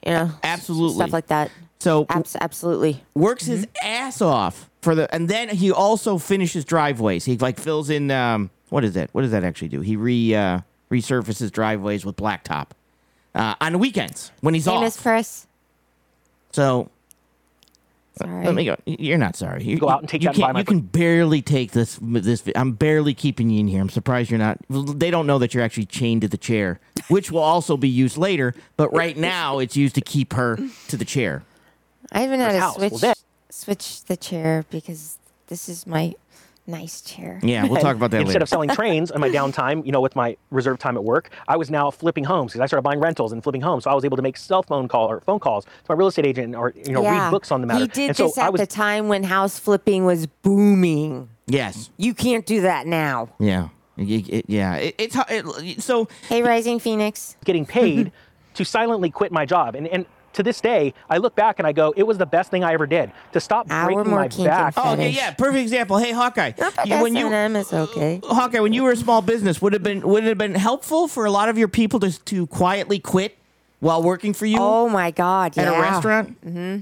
Speaker 4: You know,
Speaker 1: Absolutely.
Speaker 4: stuff like that.
Speaker 1: So
Speaker 4: Abs- absolutely.
Speaker 1: works his ass off for the, and then he also finishes driveways. He like fills in. Um, what is that? What does that actually do? He re uh, resurfaces driveways with blacktop uh, on the weekends when he's
Speaker 4: Famous
Speaker 1: off.
Speaker 4: press.
Speaker 1: so
Speaker 4: Sorry.
Speaker 1: let me go. You're not sorry. You
Speaker 6: Go out and take
Speaker 1: you
Speaker 6: that and
Speaker 1: can't-
Speaker 6: my
Speaker 1: You can barely take this. This. I'm barely keeping you in here. I'm surprised you're not. They don't know that you're actually chained to the chair, which will also be used later. But right now, it's used to keep her to the chair.
Speaker 4: I haven't had to
Speaker 6: house. Well,
Speaker 4: switch switch the chair because this is my nice chair.
Speaker 1: Yeah, we'll talk about that
Speaker 6: Instead
Speaker 1: later.
Speaker 6: of selling trains in my downtime, you know, with my reserve time at work, I was now flipping homes because I started buying rentals and flipping homes. So I was able to make cell phone call or phone calls to my real estate agent or you know read books on the matter.
Speaker 4: He did
Speaker 6: and so
Speaker 4: this
Speaker 6: I
Speaker 4: at
Speaker 6: was
Speaker 4: the time when house flipping was booming.
Speaker 1: yes.
Speaker 4: You can't do that now.
Speaker 1: Yeah. It- it- yeah. It, it's ho- it, so.
Speaker 4: Hey, Rising Phoenix.
Speaker 6: getting paid to silently quit my job. And, and to this day, I look back and I go, it was the best thing I ever did to stop
Speaker 4: Our
Speaker 6: breaking
Speaker 4: more
Speaker 6: my
Speaker 4: kink and
Speaker 6: back.
Speaker 4: fun.
Speaker 1: Oh, okay, yeah, perfect example. Hey, Hawkeye, you- when you
Speaker 4: is okay.
Speaker 1: Hawkeye, when you were a small business, would it have been would it have been helpful for a lot of your people to to quietly quit while working for you
Speaker 4: Oh my God!
Speaker 1: at
Speaker 4: yeah.
Speaker 1: a restaurant? Mm-hmm.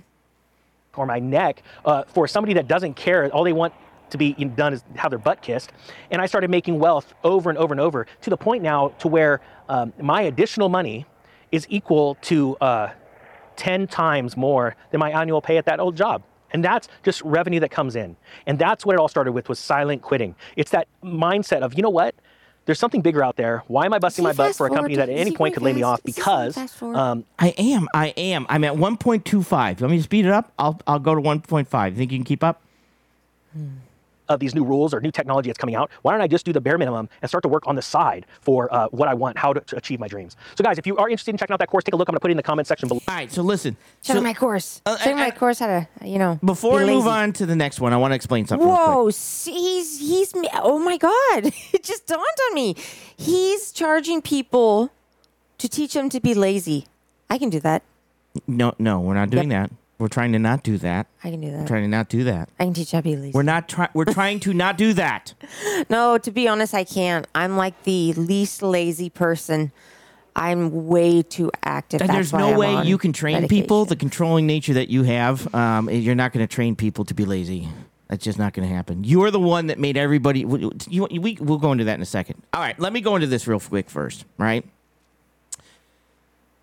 Speaker 6: or my neck uh, for somebody that doesn't care. All they want to be done is have their butt kissed. And I started making wealth over and over and over to the point now to where um, my additional money is equal to uh, 10 times more than my annual pay at that old job. And that's just revenue that comes in. And that's what it all started with was silent quitting. It's that mindset of, you know what? There's something bigger out there. Why am I busting my butt for a company that at any point could lay me off
Speaker 4: Is he going
Speaker 6: because um,
Speaker 1: I am. I am. I'm at 1.25. Let me speed it up. I'll I'll go to 1.5. You think you can keep up?
Speaker 6: Of these new rules or new technology that's coming out, why don't I just do the bare minimum and start to work on the side for uh, what I want, how to, to achieve my dreams? So, guys, if you are interested in checking out that course, take a look. I'm going to put it in the comment section below.
Speaker 1: All right. So listen.
Speaker 4: Show
Speaker 1: so
Speaker 4: me my course.
Speaker 1: Uh,
Speaker 4: Show me my course how to, you know.
Speaker 1: before
Speaker 4: be
Speaker 1: we move on to the next one, I want to explain something.
Speaker 4: Whoa, he's he's me. Oh my god! It just dawned on me. He's charging people to teach them to be lazy. I can do that.
Speaker 1: No, no, we're not doing
Speaker 4: Yep.
Speaker 1: that. We're trying to not do that.
Speaker 4: I can do that.
Speaker 1: We're trying to not do that.
Speaker 4: I can teach to.
Speaker 1: We're not trying. We're trying to not do that.
Speaker 4: no, to be honest, I can't. I'm like the least lazy person. I'm way too active.
Speaker 1: And
Speaker 4: That's
Speaker 1: there's
Speaker 4: why
Speaker 1: no
Speaker 4: I'm
Speaker 1: way
Speaker 4: on
Speaker 1: you can train people. The controlling nature that you have, um, you're not going to train people to be lazy. That's just not going to happen. You're the one that made everybody. You, we, we'll go into that in a second. All right, let me go into this real quick first. Right.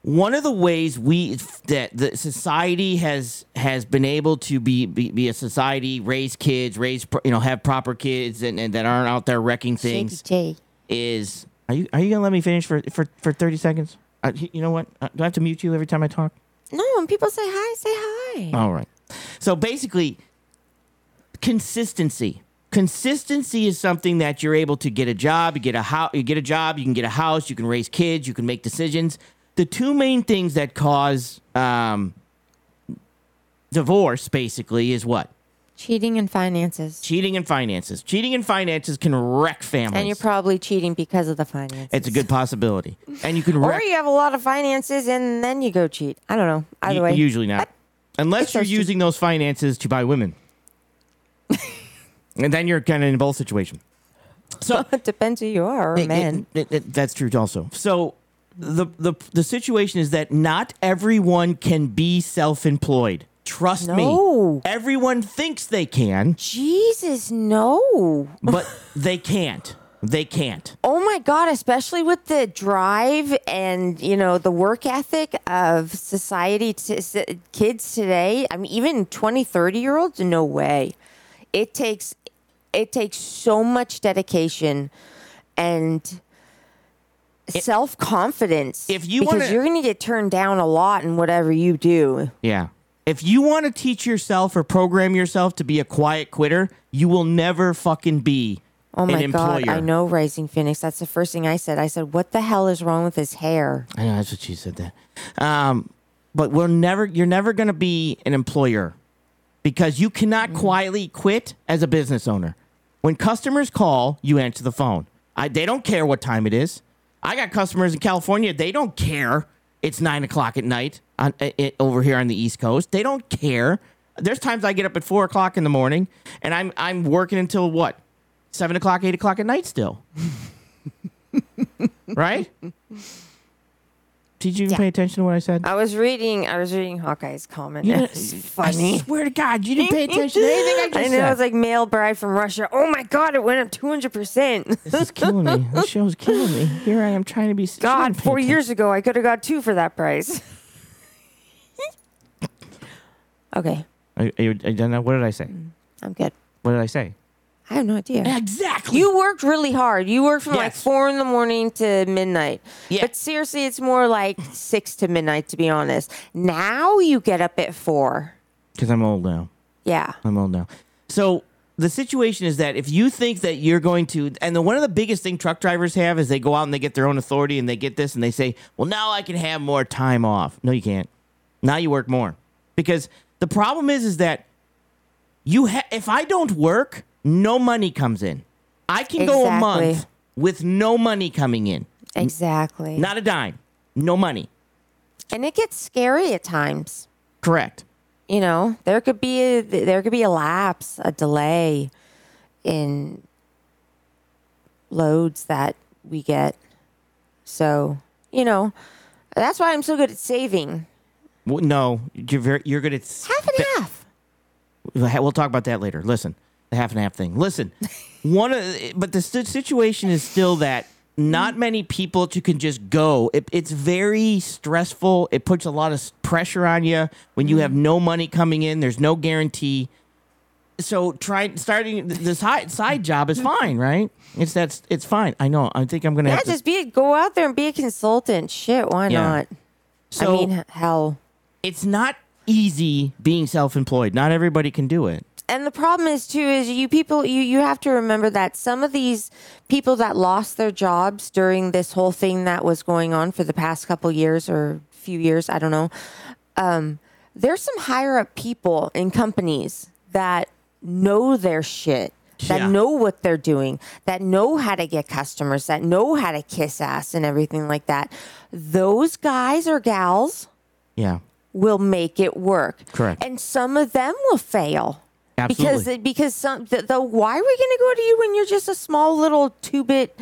Speaker 1: One of the ways we that the society has has been able to be be, be a society, raise kids, raise you know have proper kids, and, and that aren't out there wrecking things is are you are you gonna let me finish for for for thirty seconds? Uh, you know what? Uh, do I have to mute you every time I talk?
Speaker 4: No, when people say hi, say hi.
Speaker 1: All right. So basically, consistency. Consistency is something that you're able to get a job, you get a house, you get a job, you can get a house, you can raise kids, you can make decisions. The two main things that cause um, divorce, basically, is what
Speaker 4: Cheating and finances.
Speaker 1: cheating and finances. Cheating and finances can wreck families.
Speaker 4: And you're probably cheating because of the finances.
Speaker 1: it's a good possibility, and you can
Speaker 4: Or
Speaker 1: wreck.
Speaker 4: you have a lot of finances and then you go cheat. I don't know. Either
Speaker 1: U-
Speaker 4: way.
Speaker 1: Usually not. Unless you're using those finances to buy women. and then you're kind of in both situation. So
Speaker 4: it depends who you are, or
Speaker 1: it-
Speaker 4: man.
Speaker 1: it- it- that's true also. So the, the the situation is that not everyone can be self-employed. Trust
Speaker 4: No.
Speaker 1: me. Everyone thinks they can,
Speaker 4: Jesus, no.
Speaker 1: but they can't. They can't.
Speaker 4: Oh my God, especially with the drive and, you know, the work ethic of society, to, s- kids today. I mean, even 20, 30 year olds, no way. It takes, it takes so much dedication and self confidence.
Speaker 1: if you
Speaker 4: because
Speaker 1: wanna-
Speaker 4: you're going to get turned down a lot in whatever you do.
Speaker 1: Yeah. If you want to teach yourself or program yourself to be a quiet quitter, you will never fucking be
Speaker 4: Oh my
Speaker 1: an
Speaker 4: God. I know Rising Phoenix. That's the first thing I said. I said, what the hell is wrong with his hair?
Speaker 1: I know that's what she said that. Um, but we're never you're never going to be an employer because you cannot quietly quit as a business owner. When customers call, you answer the phone. I, they don't care what time it is. I got customers in California. They don't care. It's nine o'clock at night on, i i- over here on the East Coast. They don't care. There's times I get up at four o'clock in the morning and I'm I'm working until what seven o'clock, eight o'clock at night still. right? Did you even
Speaker 4: Yeah.
Speaker 1: pay attention to what I said?
Speaker 4: I was reading. I was reading Hawkeye's comment.
Speaker 1: You
Speaker 4: It's
Speaker 1: didn't-
Speaker 4: funny.
Speaker 1: I swear to God, you didn't pay attention to anything I just
Speaker 4: I know
Speaker 1: said.
Speaker 4: it's like male bride from Russia. Oh my god, it went up two hundred percent.
Speaker 1: this is killing me. This show's killing me. Here I am trying to be. she
Speaker 4: God,
Speaker 1: didn't pay
Speaker 4: four
Speaker 1: attention.
Speaker 4: years ago I could have got two for that price. okay,
Speaker 1: Are, are you, are you done now? What did I say?
Speaker 4: Mm, I'm good.
Speaker 1: What did I say?
Speaker 4: I have no idea.
Speaker 1: Exactly.
Speaker 4: You worked really hard. You worked from like
Speaker 1: Yes.
Speaker 4: four in the morning to midnight.
Speaker 1: Yeah.
Speaker 4: But seriously, it's more like six to midnight, to be honest. Now you get up at four.
Speaker 1: Because I'm old now.
Speaker 4: Yeah.
Speaker 1: I'm old now. So the situation is that if you think that you're going to, and the, one of the biggest thing truck drivers have is they go out and they get their own authority and they get this and they say, well, now I can have more time off. No, you can't. Now you work more because the problem is, is that you ha- if I don't work, no money comes in. I can go a month with no money coming in,
Speaker 4: Exactly.
Speaker 1: not a dime, no money.
Speaker 4: and it gets scary at times.
Speaker 1: Correct.
Speaker 4: You know, there could be a, there could be a lapse, a delay in loads that we get. So, you know, that's why I'm so good at saving.
Speaker 1: Well, no, you're very, you're good at
Speaker 4: Half and half.
Speaker 1: We'll talk about that later. Listen, the half and half thing. Listen, one of but the situation is still that not many people you can just go. It, it's very stressful. It puts a lot of pressure on you when you have mm-hmm. no money coming in. There's no guarantee. So try starting this side side job is mm-hmm. fine, right? It's that's it's fine. I know. I think I'm gonna
Speaker 4: Yeah,
Speaker 1: have to.
Speaker 4: just be go out there and be a consultant. Shit, why
Speaker 1: Yeah.
Speaker 4: not?
Speaker 1: so
Speaker 4: I mean, hell.
Speaker 1: it's not easy being self-employed. Not everybody can do it.
Speaker 4: And the problem is too is you people you you have to remember that some of these people that lost their jobs during this whole thing that was going on for the past couple years or few years i don't know um, there's some higher up people in companies that know their shit that
Speaker 1: Yeah.
Speaker 4: know what they're doing that know how to get customers that know how to kiss ass and everything like that those guys or gals
Speaker 1: Yeah.
Speaker 4: will make it work.
Speaker 1: Correct.
Speaker 4: And some of them will fail.
Speaker 1: Absolutely.
Speaker 4: Because because some the, the why are we going to go to you when you're just a small little two bit?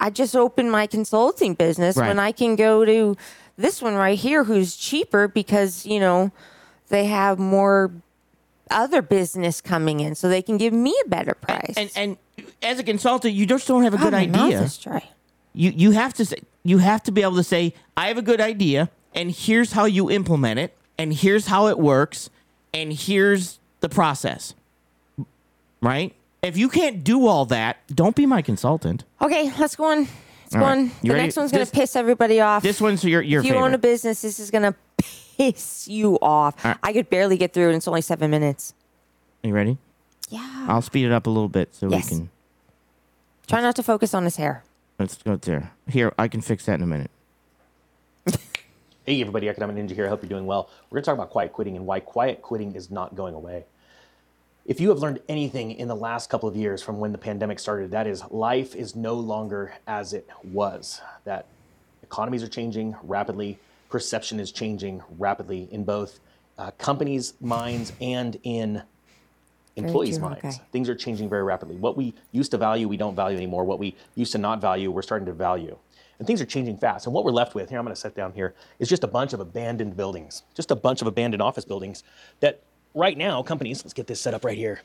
Speaker 4: I just opened my consulting business
Speaker 1: Right.
Speaker 4: when I can go to this one right here who's cheaper because you know they have more other business coming in, so they can give me a better price.
Speaker 1: And and as a consultant, you just don't have a
Speaker 4: God,
Speaker 1: good idea. you you have to say you have to be able to say I have a good idea and here's how you implement it and here's how it works and here's the process. Right? If you can't do all that, don't be my consultant.
Speaker 4: Okay, let's go on. Let's go
Speaker 1: All right.
Speaker 4: on.
Speaker 1: You
Speaker 4: The
Speaker 1: ready?
Speaker 4: next one's going
Speaker 1: This-
Speaker 4: to piss everybody off.
Speaker 1: This one's your your
Speaker 4: if you
Speaker 1: favorite.
Speaker 4: own a business, this is gonna piss you off.
Speaker 1: All right.
Speaker 4: I could barely get through it. and It's only seven minutes.
Speaker 1: Are you ready?
Speaker 4: Yeah.
Speaker 1: I'll speed it up a little bit so
Speaker 4: Yes.
Speaker 1: we can
Speaker 4: Try not to focus on his hair.
Speaker 1: let's go there. Here, I can fix that in a minute.
Speaker 6: Hey, everybody, Economic Ninja here. I hope you're doing well. We're going to talk about quiet quitting and why quiet quitting is not going away. If you have learned anything in the last couple of years from when the pandemic started, that is life is no longer as it was. That economies are changing rapidly, perception is changing rapidly in both uh, companies' minds and in employees' minds.
Speaker 4: okay.
Speaker 6: Things are changing very rapidly. What we used to value, we don't value anymore. What we used to not value, we're starting to value. And things are changing fast. And what we're left with, here, I'm going to sit down here, is just a bunch of abandoned buildings, just a bunch of abandoned office buildings that right now, companies, let's get this set up right here,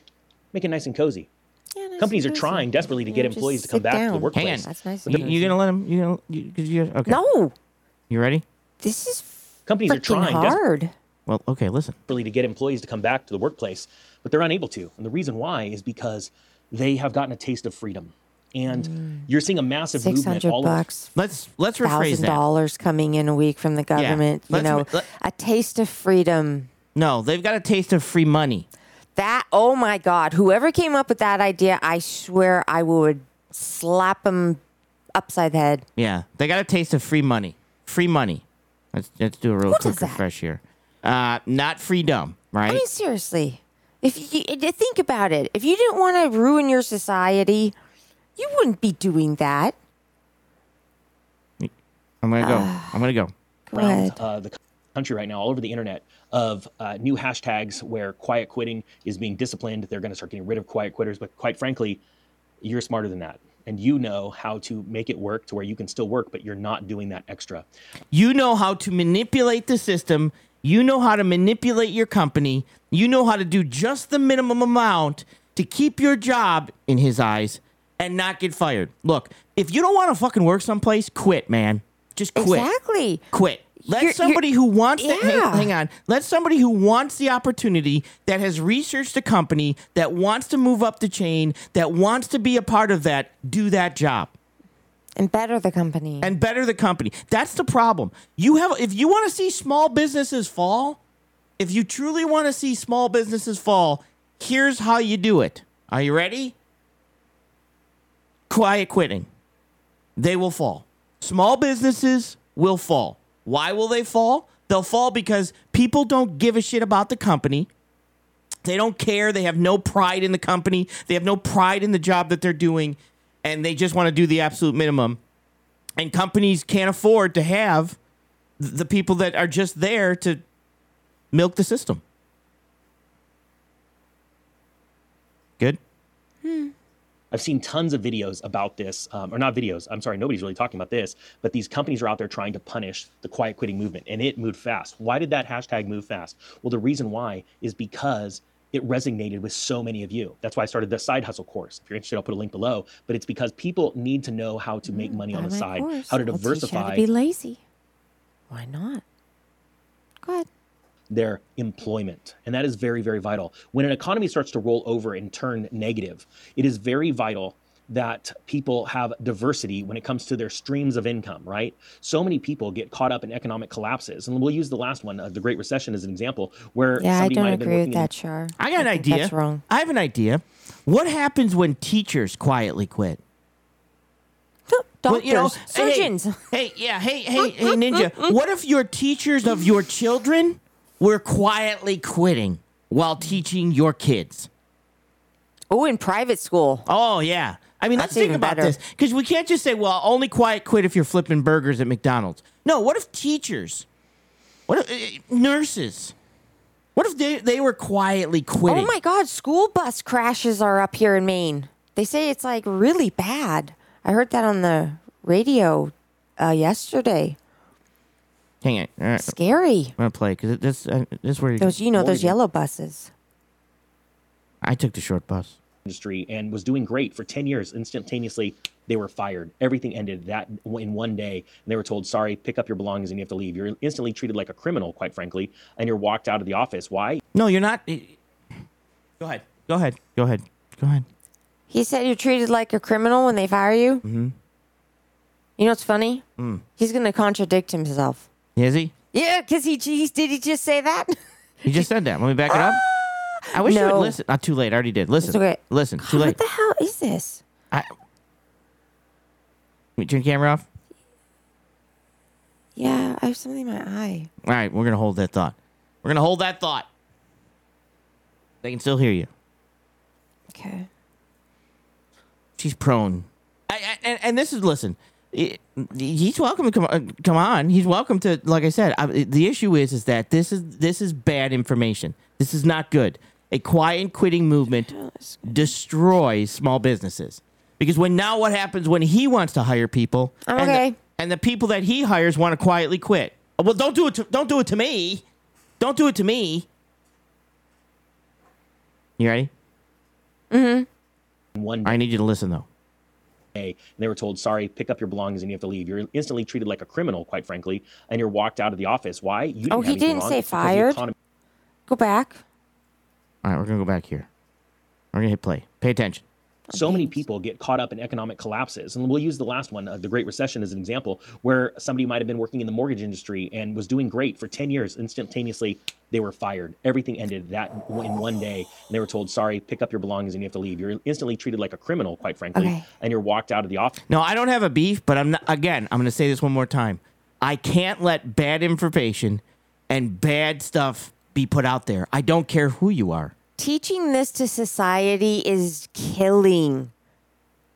Speaker 6: make it nice and cozy. Companies are trying desperately to get
Speaker 4: just
Speaker 6: employees to come
Speaker 4: sit
Speaker 6: back to the workplace.
Speaker 1: Hang on.
Speaker 4: That's nice.
Speaker 1: You, you gonna let them? You know? You, 'cause you, okay.
Speaker 4: No,
Speaker 1: You ready?
Speaker 4: this is
Speaker 6: Companies are trying desperately
Speaker 4: hard.
Speaker 1: Well, okay. Listen.
Speaker 6: to get employees to come back to the workplace, but they're unable to. And the reason why is because they have gotten a taste of freedom. And you're seeing a massive
Speaker 4: Mm. Six
Speaker 6: movement
Speaker 4: hundred
Speaker 6: all
Speaker 4: bucks,
Speaker 1: Let's let's rephrase
Speaker 4: thousand
Speaker 1: that.
Speaker 4: dollars coming in a week from the government. you
Speaker 1: Let's
Speaker 4: know,
Speaker 1: let-
Speaker 4: a taste of freedom.
Speaker 1: No, they've got a taste of free money.
Speaker 4: That oh my god! Whoever came up with that idea, I swear I would slap them upside the head.
Speaker 1: Yeah, they got a taste of free money. Free money. Let's let's do a real
Speaker 4: Who
Speaker 1: quick
Speaker 4: does that?
Speaker 1: refresh here. Uh, not freedom, right?
Speaker 4: I mean, seriously, if you you- think about it, if you didn't want to ruin your society, you wouldn't be doing that.
Speaker 1: I'm gonna go. I'm gonna go.
Speaker 4: Go
Speaker 6: around uh, the country right now, all over the internet, of uh, new hashtags where quiet quitting is being disciplined. They're going to start getting rid of quiet quitters. But quite frankly, you're smarter than that. and you know how to make it work to where you can still work, but you're not doing that extra.
Speaker 1: You know how to manipulate the system. You know how to manipulate your company. You know how to do just the minimum amount to keep your job in his eyes and not get fired. Look, if you don't want to fucking work someplace, quit, man. Just quit.
Speaker 4: Exactly.
Speaker 1: Quit. Let
Speaker 4: You're-
Speaker 1: somebody
Speaker 4: you're-
Speaker 1: who wants to hang, hang on. Let somebody who wants the opportunity, that has researched the company, that wants to move up the chain, that wants to be a part of that, do that job
Speaker 4: And better the company.
Speaker 1: and better the company. That's the problem. You have if you want to see small businesses fall, if you truly want to see small businesses fall, here's how you do it. Are you ready? Quiet quitting. They will fall. Small businesses will fall. Why will they fall? They'll fall because people don't give a shit about the company. They don't care. They have no pride in the company. They have no pride in the job that they're doing. And they just want to do the absolute minimum. And companies can't afford to have the people that are just there to milk the system. Good? Hmm.
Speaker 6: I've seen tons of videos about this, um, or not videos. I'm sorry, nobody's really talking about this. But these companies are out there trying to punish the quiet quitting movement, and it moved fast. Why did that hashtag move fast? Well, the reason why is because it resonated with so many of you. That's why I started the side hustle course. If you're interested, I'll put a link below. But it's because people need to know how to make money on the side,
Speaker 4: course.
Speaker 6: how to
Speaker 4: I'll teach you how
Speaker 6: diversify
Speaker 4: to be lazy. Why not? Go ahead.
Speaker 6: Their employment. And that is very, very vital. When an economy starts to roll over and turn negative, it is very vital that people have diversity when it comes to their streams of income, right? So many people get caught up in economic collapses. And we'll use the last one, uh, the Great Recession, as an example, where
Speaker 4: Yeah, I
Speaker 6: somebody might
Speaker 4: don't
Speaker 6: have been
Speaker 4: agree with
Speaker 6: working in-
Speaker 4: that, Char.
Speaker 1: I got an
Speaker 4: think
Speaker 1: idea.
Speaker 4: That's wrong.
Speaker 1: I have an idea. What happens when teachers quietly quit? Well,
Speaker 4: Doctors,
Speaker 1: you know,
Speaker 4: surgeons.
Speaker 1: Hey, hey, yeah, hey, hey, hey, Ninja. What if your teachers of your children were quietly quitting while teaching your kids?
Speaker 4: Oh, in private school.
Speaker 1: Oh yeah. I mean, let's
Speaker 4: That's
Speaker 1: think
Speaker 4: even
Speaker 1: about
Speaker 4: better.
Speaker 1: this because we can't just say, "Well, only quiet quit if you're flipping burgers at McDonald's." No. What if teachers? What if uh, nurses? What if they they were quietly quitting?
Speaker 4: Oh my God, school bus crashes are up here in Maine. They say it's like really bad. I heard that on the radio uh, yesterday.
Speaker 1: Hang it. All right.
Speaker 4: Scary.
Speaker 1: I'm gonna play because this uh, this is where
Speaker 4: Those, you know, those
Speaker 6: Morgan.
Speaker 4: yellow buses.
Speaker 1: I took the short bus.
Speaker 6: industry and was doing great for 10 years instantaneously they were fired everything ended that in one day and they were told sorry pick up your belongings and you have to leave you're instantly treated like a criminal quite frankly and you're walked out of the office why
Speaker 1: No, you're not. Go ahead. Go ahead. Go ahead. Go ahead.
Speaker 4: He said you're treated like a criminal when they fire you. Mm-hmm. You know what's funny?
Speaker 1: Mm.
Speaker 4: He's going to contradict himself.
Speaker 1: Is he?
Speaker 4: Yeah, because he, he did he just say that?
Speaker 1: He just said that. Let me back it up. Ah, I wish you
Speaker 4: No.
Speaker 1: would listen. Not too late. I already did. Listen.
Speaker 4: Okay.
Speaker 1: Listen. Too
Speaker 4: what
Speaker 1: late.
Speaker 4: the hell is this?
Speaker 1: I, Wait, turn the camera off.
Speaker 4: Yeah, I have something in my eye.
Speaker 1: All right, we're gonna hold that thought. We're gonna hold that thought. They can still hear you.
Speaker 4: Okay.
Speaker 1: She's prone. I, I, and, and this is listen. I- He's welcome to come on. Come on. He's welcome to. Like I said, I, the issue is is that this is this is bad information. This is not good. A quiet quitting movement destroys small businesses because when now what happens when he wants to hire people?
Speaker 4: I'm
Speaker 1: and the-
Speaker 4: okay.
Speaker 1: and the people that he hires want to quietly quit. Well, don't do it. To, don't do it to me. Don't do it to me. You ready?
Speaker 6: in one
Speaker 1: I need you to listen though.
Speaker 6: Day and they were told sorry pick up your belongings and you have to leave you're instantly treated like a criminal quite frankly and you're walked out of the office why you didn't
Speaker 4: Oh,
Speaker 6: have
Speaker 4: he
Speaker 6: anything
Speaker 4: didn't say
Speaker 6: It's because the
Speaker 4: fired?
Speaker 6: economy-
Speaker 4: Go back.
Speaker 1: All right, we're gonna go back here. We're gonna hit play. Pay attention.
Speaker 6: So many people get caught up in economic collapses and we'll use the last one uh, the great recession as an example where somebody might have been working in the mortgage industry and was doing great for 10 years instantaneously they were fired everything ended that in one day and they were told sorry pick up your belongings and you have to leave you're instantly treated like a criminal quite frankly
Speaker 4: Okay.
Speaker 6: and you're walked out of the office
Speaker 1: No, I don't have a beef, but I'm not. Again, I'm gonna say this one more time. I can't let bad information and bad stuff be put out there. I don't care who you are.
Speaker 4: Teaching this to society is killing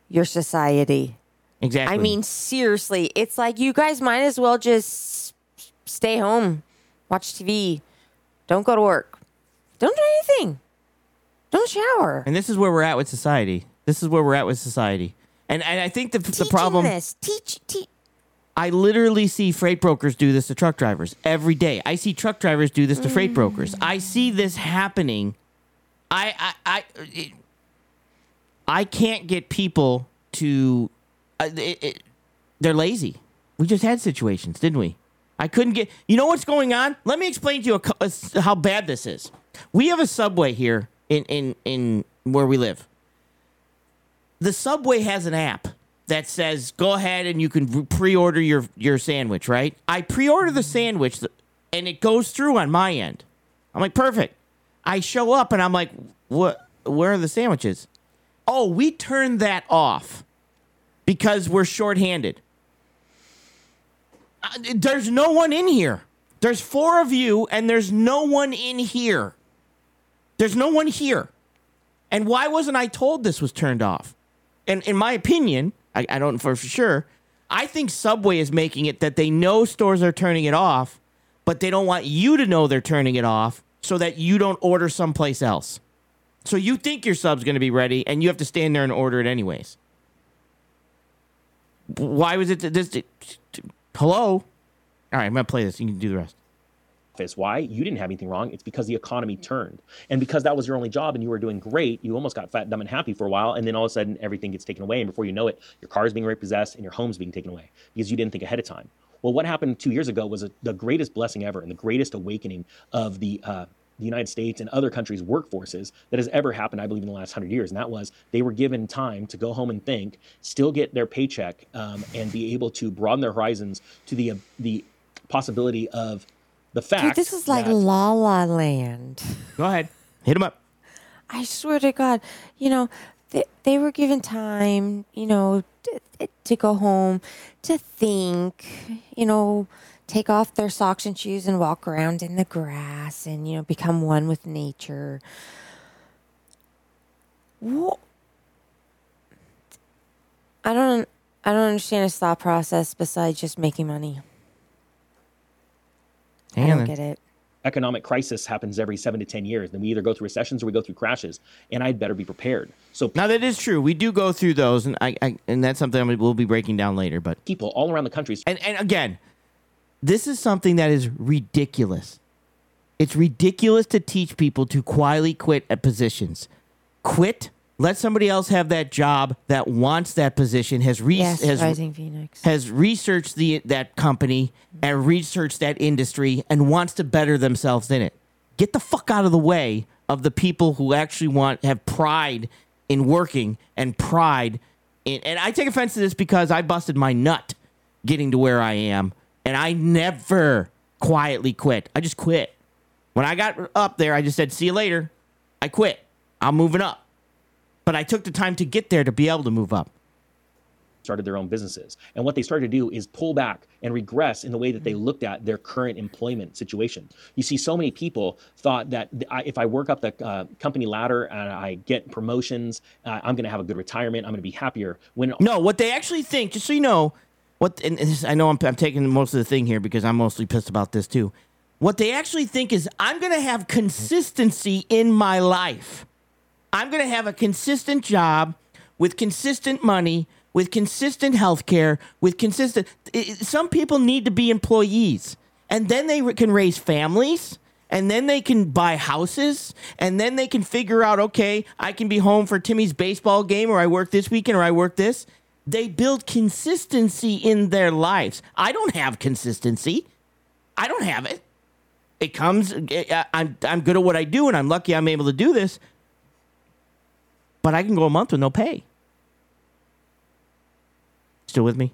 Speaker 4: your society.
Speaker 1: Exactly.
Speaker 4: I mean, seriously, it's like you guys might as well just stay home, watch TV, don't go to work, don't do anything, don't shower.
Speaker 1: and this is where we're at with society. This is where we're at with society. And and I think the the problem.
Speaker 4: this. Teach, teach.
Speaker 1: I literally see freight brokers do this to truck drivers every day. I see truck drivers do this to freight brokers. I see this happening. I I I I can't get people to. Uh, it, it, they're lazy. We just had situations, didn't we? I couldn't get. You know what's going on? Let me explain to you a, a how bad this is. We have a subway here in in in where we live the subway has an app that says go ahead and you can pre-order your your sandwich right i pre-order the sandwich and it goes through on my end i'm like perfect i show up and i'm like what where are the sandwiches oh we turned that off because we're shorthanded Uh, there's no one in here there's four of you and there's no one in here there's no one here and why wasn't I told this was turned off? And in my opinion, I, I don't know for sure. I think Subway is making it that they know stores are turning it off, but they don't want you to know they're turning it off so that you don't order someplace else. So you think your sub's going to be ready, and you have to stand there and order it anyways. Why was it this? Hello. All right, I'm gonna play this. You can do the rest.
Speaker 6: Why? You didn't have anything wrong. It's because the economy turned. And because that was your only job and you were doing great, you almost got fat, dumb, and happy for a while. And then all of a sudden, everything gets taken away. And before you know it, your car is being repossessed and your home's being taken away because you didn't think ahead of time. Well, what happened two years ago was a, the greatest blessing ever and the greatest awakening of the, uh, the United States and other countries' workforces that has ever happened, I believe, in the last hundred years. And that was they were given time to go home and think, still get their paycheck, um, and be able to broaden their horizons to the uh, the possibility of the fact.
Speaker 4: Dude, this is like
Speaker 6: that-
Speaker 4: La La Land.
Speaker 1: Go ahead. Hit him up.
Speaker 4: I swear to God, you know, they, they were given time, you know, to, to go home, to think, you know, take off their socks and shoes and walk around in the grass and, you know, become one with nature. Wha- I don't I don't understand his thought process besides just making money. I don't get it.
Speaker 6: Economic crisis happens every seven to 10 years. Then we either go through recessions or we go through crashes. And I'd better be prepared. So
Speaker 1: Now that is true. We do go through those, and I, I and that's something we'll be breaking down later. But
Speaker 6: people all around the country
Speaker 1: and and again, this is something that is ridiculous. It's ridiculous to teach people to quietly quit at positions. Quit. Let somebody else have that job that wants that position. Has re-
Speaker 4: Yes,
Speaker 1: has
Speaker 4: Rising Phoenix.
Speaker 1: has researched the that company and researched that industry and wants to better themselves in it. Get the fuck out of the way of the people who actually want have pride in working and pride in and I take offense to this because I busted my nut getting to where I am and I never quietly quit. I just quit. When I got up there, I just said, "See you later." I quit. I'm moving up. But I took the time to get there to be able to move up.
Speaker 6: started their own businesses. And what they started to do is pull back and regress in the way that they looked at their current employment situation. You see, so many people thought that if I work up the uh, company ladder and I get promotions, uh, I'm going to have a good retirement. I'm going to be happier. When
Speaker 1: No, what they actually think, just so you know, what and this, I know I'm, I'm taking most of the thing here because I'm mostly pissed about this too. What they actually think is I'm going to have consistency in my life. I'm going to have a consistent job with consistent money, with consistent health care, with consistent. Some people need to be employees, and then they can raise families. And then they can buy houses, and then they can figure out, okay, I can be home for Timmy's baseball game, or I work this weekend, or I work this. They build consistency in their lives. I don't have consistency. I don't have it. It comes. Eh, eh, I'm I'm good at what I do, and I'm lucky I'm able to do this. But I can go a month with no pay. Still with me?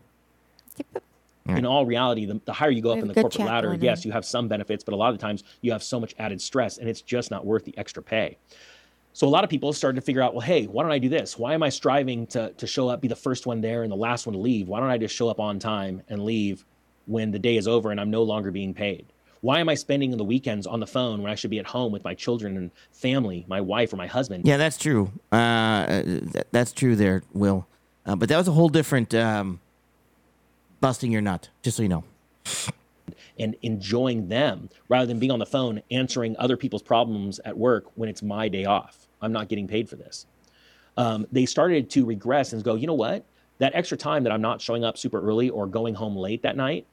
Speaker 6: in all reality, the, the higher you go up in the corporate ladder,
Speaker 4: going
Speaker 6: yes, you have some benefits, but a lot of the times you have so much added stress and it's just not worth the extra pay. So a lot of people started to figure out, well, hey, why don't I do this? Why am I striving to, to show up, be the first one there and the last one to leave? Why don't I just show up on time and leave when the day is over and I'm no longer being paid? Why am I spending the weekends on the phone when I should be at home with my children and family, my wife or my husband?
Speaker 1: Yeah, that's true. Uh, th- that's true there, Will. Uh, but that was a whole different um, busting your nut, just so you know.
Speaker 6: and enjoying them rather than being on the phone answering other people's problems at work when it's my day off. I'm not getting paid for this. Um, they started to regress and go, you know what? that extra time that I'm not showing up super early or going home late that night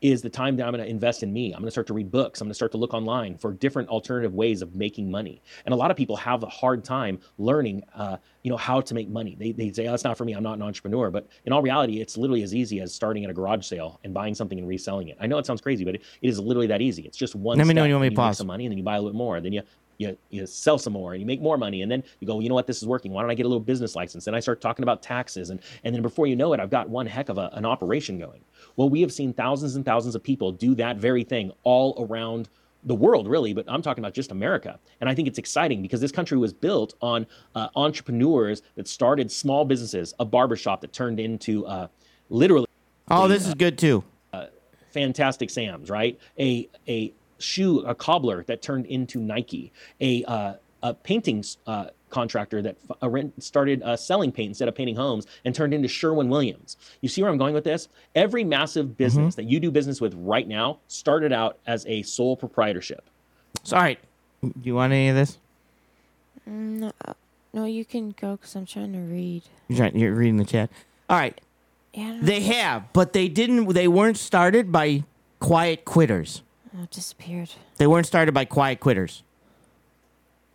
Speaker 6: is the time that I'm going to invest in me. I'm going to start to read books. I'm going to start to look online for different alternative ways of making money. And a lot of people have a hard time learning, uh, you know, how to make money. They, they say, oh, it's not for me. I'm not an entrepreneur. But in all reality, it's literally as easy as starting at a garage sale and buying something and reselling it. I know it sounds crazy, but it, it is literally that easy. It's just one
Speaker 1: Let me know when you want me to
Speaker 6: make
Speaker 1: pause.
Speaker 6: some money and then you buy a little bit more. Then you you, you sell some more and you make more money and then you go you know what? This is working. Why don't i get a little business license? And i start talking about taxes and, and then before you know it i've got one heck of a, an operation going. Well we have seen thousands and thousands of people do that very thing all around the world really but i'm talking about just america. And i think it's exciting because this country was built on uh, entrepreneurs that started small businesses a barbershop that turned into uh, literally
Speaker 1: Oh, this is good too.
Speaker 6: Fantastic Sam's, right? A a shoe a cobbler that turned into Nike, a uh, a painting uh, contractor that f- uh, started uh, selling paint instead of painting homes and turned into Sherwin Williams. You see where I'm going with this? Every massive business that you do business with right now started out as a sole proprietorship.
Speaker 1: So, all right. Do you want any of this?
Speaker 4: No, no, you can go because I'm trying to read.
Speaker 1: You're, trying, you're reading the chat. All right.
Speaker 4: Yeah, I don't
Speaker 1: They have, but they didn't. They weren't started by quiet quitters.
Speaker 4: Know, it disappeared.
Speaker 1: They weren't started by quiet quitters.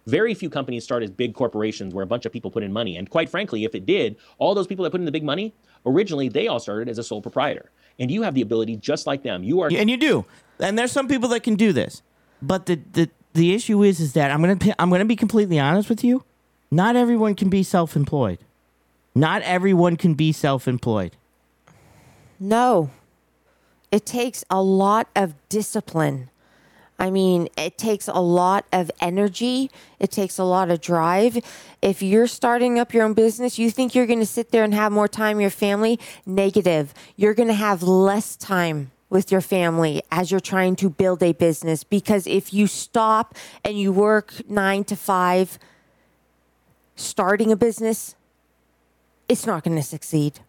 Speaker 6: Very few companies start as big corporations where a bunch of people put in money. And quite frankly, if it did, all those people that put in the big money, originally they all started as a sole proprietor. And you have the ability, just like them. You are
Speaker 1: and you do. And there's some people that can do this. But the the, the issue is is that I'm gonna I'm gonna be completely honest with you. Not everyone can be self-employed. Not everyone can be self-employed.
Speaker 4: No. It takes a lot of discipline. I mean, it takes a lot of energy. It takes a lot of drive. If you're starting up your own business, you think you're going to sit there and have more time with your family? Negative. You're going to have less time with your family as you're trying to build a business because if you stop and you work nine to five starting a business, it's not going to succeed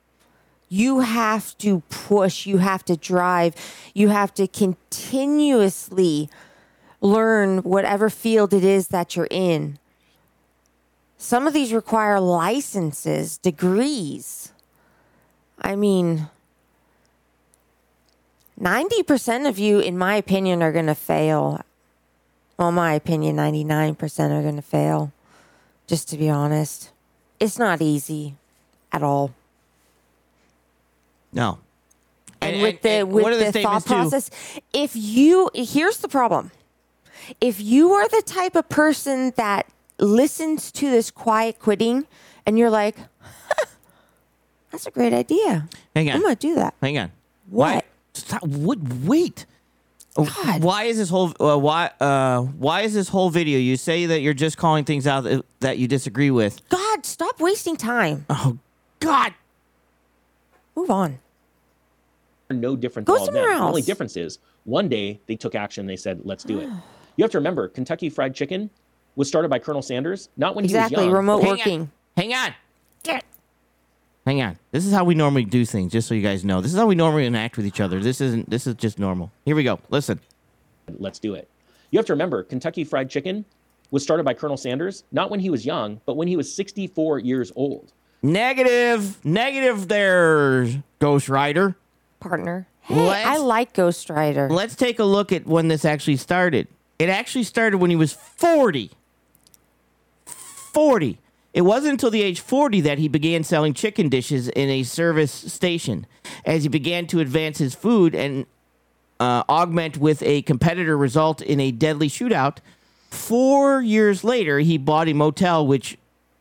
Speaker 4: you have to push, you have to drive, you have to continuously learn whatever field it is that you're in. Some of these require licenses, degrees. I mean, 90% of you, in my opinion, are going to fail. Well, my opinion, 99% are going to fail. Just to be honest, it's not easy at all.
Speaker 1: No.
Speaker 4: and, with the with
Speaker 1: what are
Speaker 4: the,
Speaker 1: statements,
Speaker 4: thought
Speaker 1: too?
Speaker 4: process if you here's the problem if you are the type of person that listens to this quiet quitting and you're like that's a great idea
Speaker 1: Hang on.
Speaker 4: i'm gonna do that
Speaker 1: Hang on.
Speaker 4: What?
Speaker 1: Why? Stop. What? Wait. Oh,
Speaker 4: God.
Speaker 1: Why is this whole uh, why uh, why is this whole video? You say that you're just calling things out that, that you disagree with.
Speaker 4: god stop wasting time
Speaker 1: Oh God!
Speaker 4: Move on
Speaker 6: no different
Speaker 4: Go
Speaker 6: than all of them. The only difference is one day they took action they said, let's do it. You have to remember, Kentucky Fried Chicken was started by Colonel Sanders, not when he was young.
Speaker 4: remote
Speaker 1: Hang
Speaker 4: working
Speaker 1: On. Hang on. Hang on. This is how we normally do things. Just so you guys know, this is how we normally interact with each other. This isn't. This is just normal. Here we go. Listen.
Speaker 6: let's do it. You have to remember, Kentucky Fried Chicken was started by Colonel Sanders, not when he was young, but when he was 64 years old.
Speaker 1: Negative. Negative. There, Ghost Rider.
Speaker 4: partner hey,
Speaker 1: Let's-
Speaker 4: i like ghost rider
Speaker 1: Let's take a look at when this actually started. It actually started when he was 40. 40. It wasn't until the age 40 that he began selling chicken dishes in a service station. As he began to advance his food and uh, augment with a competitor result in a deadly shootout, four years later, he bought a motel which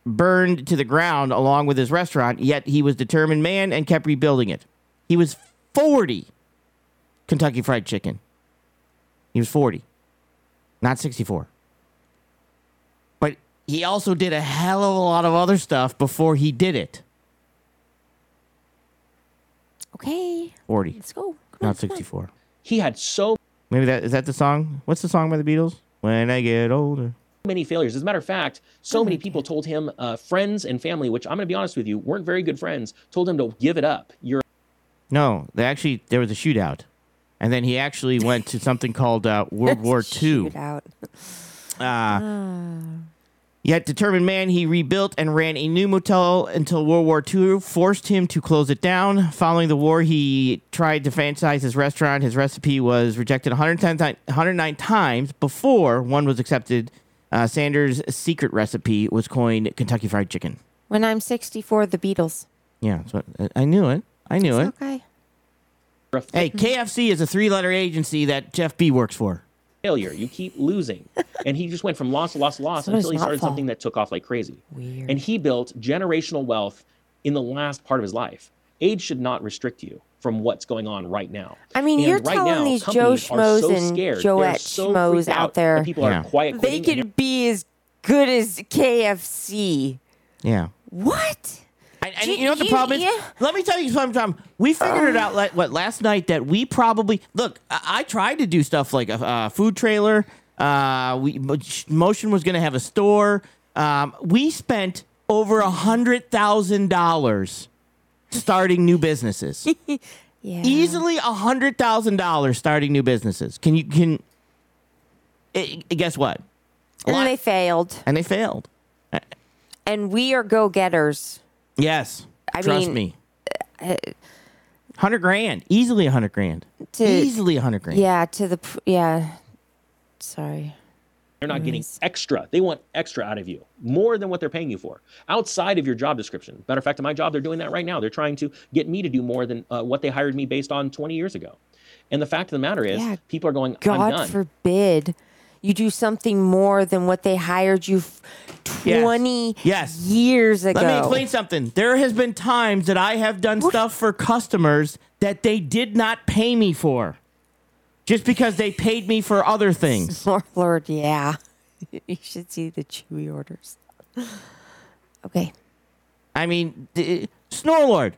Speaker 1: burned to the ground along with his restaurant, yet he was a determined man and kept rebuilding it. He was 40. Kentucky Fried Chicken. He was 40, not 64. But he also did a hell of a lot of other stuff before he did it.
Speaker 4: okay
Speaker 1: 40,
Speaker 4: let's go Come
Speaker 1: not
Speaker 4: on.
Speaker 1: 64.
Speaker 6: He had so
Speaker 1: Maybe that is that the song? What's the song by the Beatles? When I get older.
Speaker 6: Many failures. As a matter of fact, so many people told him, uh, friends and family, which I'm going to be honest with you, weren't very good friends, told him to give it up. You're
Speaker 1: No, they actually there was a shootout, and then he actually went to something called uh, World War II.
Speaker 4: Shootout.
Speaker 1: Uh, Yet determined man, he rebuilt and ran a new motel until World War II forced him to close it down. Following the war, he tried to franchise his restaurant. His recipe was rejected 110 ti- 109 times before one was accepted. Uh, Sanders' secret recipe was coined Kentucky Fried Chicken.
Speaker 4: When I'm 64, the Beatles.
Speaker 1: Yeah, that's what, I knew it. I knew it.
Speaker 4: Okay.
Speaker 1: Hey, KFC is a three-letter agency that Jeff B works for.
Speaker 6: failure. You keep losing. and he just went from loss to loss to loss
Speaker 4: So
Speaker 6: until he
Speaker 4: not
Speaker 6: started
Speaker 4: fall.
Speaker 6: something that took off like crazy.
Speaker 4: Weird.
Speaker 6: And he built generational wealth in the last part of his life. Age should not restrict you from what's going on right now.
Speaker 4: I mean,
Speaker 6: And
Speaker 4: you're
Speaker 6: right
Speaker 4: telling
Speaker 6: now,
Speaker 4: these Joe
Speaker 6: companies are
Speaker 4: Schmoes
Speaker 6: so
Speaker 4: and
Speaker 6: scared.
Speaker 4: Joette
Speaker 6: They're so
Speaker 4: Schmoes
Speaker 6: freaked
Speaker 4: out
Speaker 6: that
Speaker 4: there.
Speaker 6: People
Speaker 1: Yeah.
Speaker 6: are quiet.
Speaker 4: They
Speaker 6: quitting and
Speaker 4: could be as good as KFC.
Speaker 1: Yeah.
Speaker 4: What?
Speaker 1: And, and
Speaker 4: Do
Speaker 1: you know what the
Speaker 4: you-
Speaker 1: problem is?
Speaker 4: yeah.
Speaker 1: Let me tell you something, Tom. We figured it out like, what last night that we probably look. I, I tried to do stuff like a, uh food trailer. Uh, we Motion was going to have a store. Um, we spent over a hundred thousand dollars starting new businesses.
Speaker 4: Yeah.
Speaker 1: Easily a hundred thousand dollars starting new businesses. Can you can? eh, guess what? A lot-
Speaker 4: And they failed.
Speaker 1: and they failed.
Speaker 4: And we are go getters.
Speaker 1: Yes,
Speaker 4: I
Speaker 1: trust
Speaker 4: mean,
Speaker 1: me. Hundred grand, easily a hundred grand,
Speaker 4: To-
Speaker 1: easily a hundred grand.
Speaker 4: Yeah, to the. Yeah. Sorry.
Speaker 6: They're not getting extra. They want extra out of you, more than what they're paying you for, outside of your job description. Matter of fact, in my job, they're doing that right now. They're trying to get me to do more than uh, what they hired me based on 20 years ago. And the fact of the matter is,
Speaker 4: Yeah.
Speaker 6: people are going,
Speaker 4: God forbid you do something more than what they hired you f-
Speaker 1: Yes.
Speaker 4: 20
Speaker 1: Yes.
Speaker 4: years ago.
Speaker 1: Let me explain something. There has been times that I have done stuff for customers that they did not pay me for, just because they paid me for other things.
Speaker 4: Lord, Lord, yeah. you should see the Chewy orders. Okay.
Speaker 1: I mean, d- uh, Snorlord,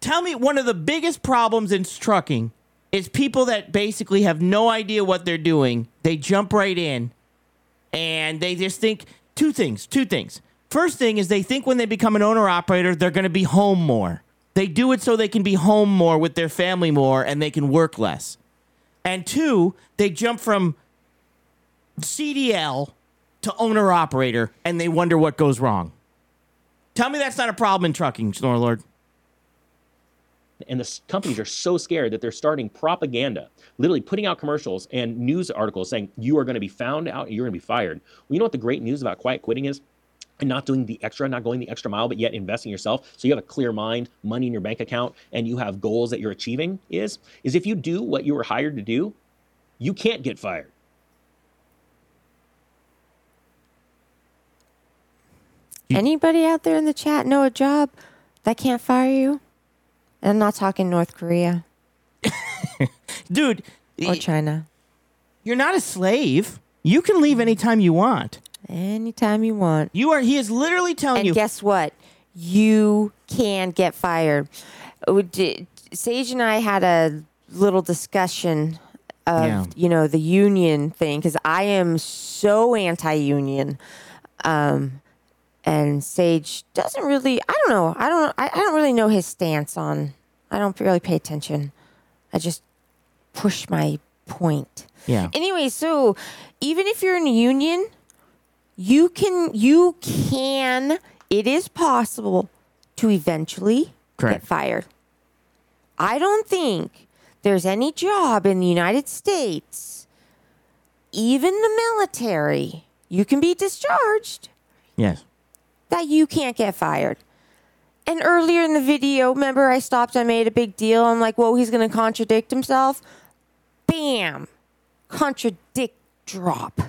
Speaker 1: tell me one of the biggest problems in trucking is people that basically have no idea what they're doing. They jump right in and they just think two things, two things. First thing is they think when they become an owner operator, they're going to be home more. They do it so they can be home more with their family more and they can work less. And two, they jump from CDL to owner operator and they wonder what goes wrong. Tell me that's not a problem in trucking, Snorlord.
Speaker 6: and the companies are so scared that they're starting propaganda, literally putting out commercials and news articles saying you are going to be found out you're going to be fired. Well, you know what the great news about quiet quitting is? And not doing the extra, not going the extra mile, but yet investing yourself. So you have a clear mind, money in your bank account, and you have goals that you're achieving. Is is if you do what you were hired to do, you can't get fired.
Speaker 4: Anybody out there in the chat know a job that can't fire you? And I'm not talking North Korea
Speaker 1: Dude,
Speaker 4: or China.
Speaker 1: you're not a slave. You can leave anytime you want.
Speaker 4: Anytime you want.
Speaker 1: You are he is literally telling
Speaker 4: And
Speaker 1: you
Speaker 4: guess what? You can get fired. Oh, Sage and I had a little discussion of
Speaker 1: Yeah.
Speaker 4: you know the union thing because I am so anti-union, um, and Sage doesn't really. I don't know. I don't. I, I don't really know his stance on. I don't really pay attention. I just push my point.
Speaker 1: Yeah.
Speaker 4: Anyway, so even if you're in a union, you can you can it is possible to eventually
Speaker 1: Correct.
Speaker 4: get fired. I don't think there's any job in the United States, even the military, you can be discharged
Speaker 1: Yes.
Speaker 4: that you can't get fired. And earlier in the video, remember I stopped, I made a big deal. I'm like, whoa, he's going to contradict himself. Bam. Contradict drop.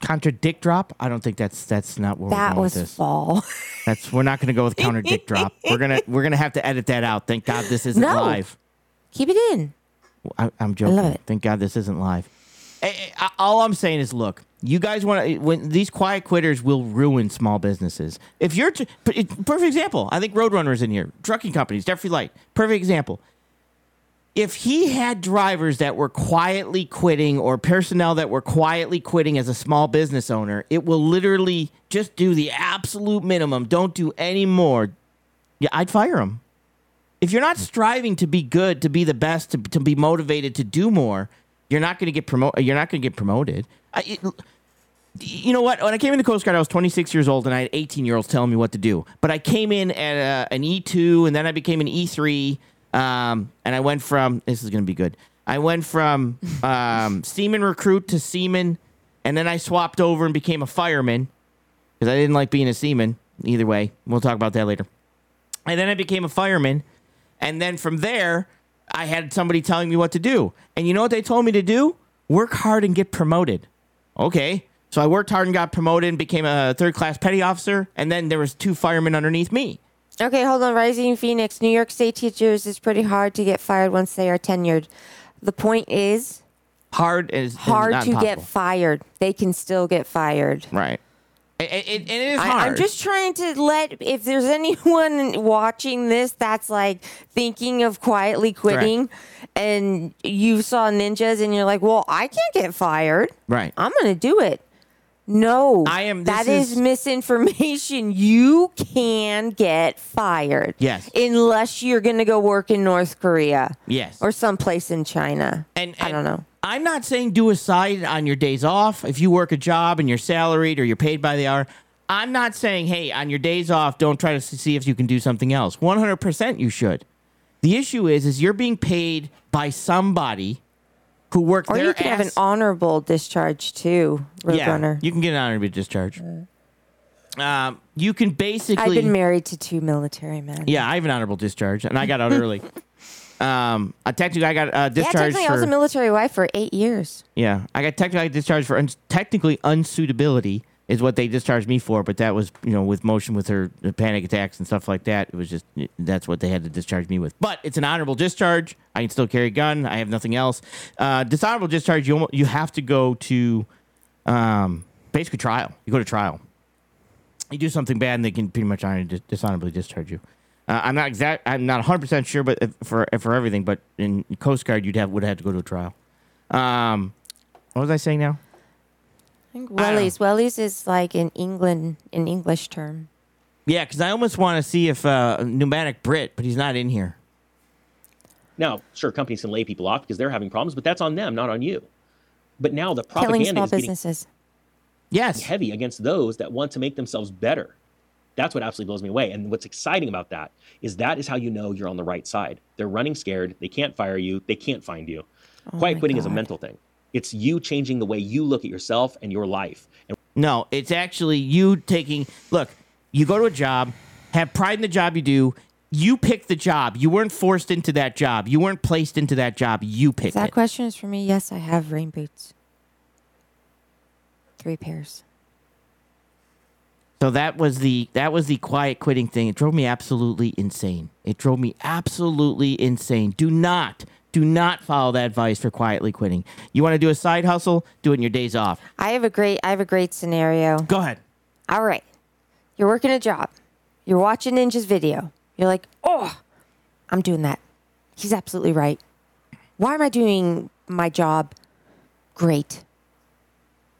Speaker 1: Contradict drop? I don't think that's that's not we're
Speaker 4: That
Speaker 1: going
Speaker 4: was
Speaker 1: with this.
Speaker 4: fall.
Speaker 1: That's we're not gonna go with counter dick drop. We're gonna we're gonna have to edit that out. Thank God this isn't
Speaker 4: No.
Speaker 1: live.
Speaker 4: Keep it in.
Speaker 1: I, I'm joking.
Speaker 4: love it.
Speaker 1: Thank God this isn't live. Eh, eh, all I'm saying is, look, you guys want to. When these quiet quitters will ruin small businesses. If you're t- p- perfect example, I think Roadrunner's in here. Trucking companies, Jeffrey Light, perfect example. If he had drivers that were quietly quitting or personnel that were quietly quitting as a small business owner, it will literally just do the absolute minimum. Don't do any more. Yeah, I'd fire him if you're not striving to be good, to be the best, to, to be motivated to do more, you're not going to get promoted. You're not going to get promoted. I, it, you know what? When I came in the Coast Guard, I was 26 years old, and I had 18 year olds telling me what to do. But I came in at a, an E2, and then I became an E3, um, and I went from this is going to be good. I went from um, seaman recruit to seaman, and then I swapped over and became a fireman because I didn't like being a seaman. Either way, we'll talk about that later. And then I became a fireman, and then from there, I had somebody telling me what to do. And you know what they told me to do? Work hard and get promoted. Okay. So I worked hard and got promoted and became a third class petty officer, and then there was two firemen underneath me.
Speaker 4: Okay, hold on. Rising Phoenix, New York State teachers is pretty hard to get fired once they are tenured. The point is
Speaker 1: Hard is is
Speaker 4: hard to get fired. They can still get fired.
Speaker 1: right. It, it, it- it is hard.
Speaker 4: I'm just trying to let if there's anyone watching this that's like thinking of quietly quitting and you saw ninjas and you're like, well, I can't get fired.
Speaker 1: Right.
Speaker 4: I'm gonna do it. No,
Speaker 1: I am-
Speaker 4: That is,
Speaker 1: is-
Speaker 4: misinformation. You can get fired.
Speaker 1: Yes.
Speaker 4: Unless you're gonna go work in North Korea.
Speaker 1: Yes.
Speaker 4: Or someplace in China.
Speaker 1: And,
Speaker 4: I don't know.
Speaker 1: I'm not saying do a side on your days off. If you work a job and you're salaried or you're paid by the hour, I'm not saying, hey, on your days off, don't try to see if you can do something else. 100% you should. The issue is, is you're being paid by somebody who worked
Speaker 4: Or
Speaker 1: their
Speaker 4: you could have an honorable discharge too, Roadrunner.
Speaker 1: Yeah, You can get an honorable discharge. Um, you can basically.
Speaker 4: I've been married to two military men.
Speaker 1: Yeah, I have an honorable discharge, and I got out early. Um, I technically I got uh,
Speaker 4: Yeah,
Speaker 1: discharged
Speaker 4: technically, I was
Speaker 1: for
Speaker 4: a military wife for eight years.
Speaker 1: yeah. I got technically discharged for un- technically unsuitability is what they discharged me for, but that was you know with motion with her panic attacks and stuff like that. It was just that's what they had to discharge me with. But it's an honorable discharge. I can still carry a gun. I have nothing else. Uh, dishonorable discharge. You you have to go to um, basically trial. You go to trial. You do something bad, and they can pretty much honor, dishonorably discharge you. Uh, I'm not exact. I'm not 100 percent sure, but if, for for everything, but in Coast Guard, you'd have would have to go to a trial. Um, what was I saying now?
Speaker 4: I think wellies. Wellies is like in England, an English term.
Speaker 1: Yeah, because I almost want to see if uh, pneumatic Brit, but he's not in here.
Speaker 6: Now, sure, companies can lay people off because they're having problems, but that's on them, not on you. But now the
Speaker 4: Killing
Speaker 6: propaganda
Speaker 4: small
Speaker 6: is getting
Speaker 4: businesses.
Speaker 1: Yes.
Speaker 6: heavy against those that want to make themselves better. That's what absolutely blows me away. And what's exciting about that is that is how you know you're on the right side. They're running scared. They can't fire you. They can't find you. Quiet
Speaker 4: my
Speaker 6: quitting is a mental thing. It's you changing the way you look at yourself and your life. And
Speaker 1: No, it's actually you taking. Look, you go to a job, have pride in the job you do. You pick the job. You weren't forced into that job. You weren't placed into that job. You picked
Speaker 4: That
Speaker 1: it.
Speaker 4: question is for me. Yes, I have rain boots. Three pairs.
Speaker 1: So that was the that was the quiet quitting thing. It drove me absolutely insane. It drove me absolutely insane. Do not do not follow that advice for quietly quitting. You want to do a side hustle? Do it in your days off.
Speaker 4: I have a great. I have a great scenario.
Speaker 1: Go ahead.
Speaker 4: All right, you're working a job. You're watching Ninja's video. You're like, oh, I'm doing that. He's absolutely right. Why am I doing my job? Great.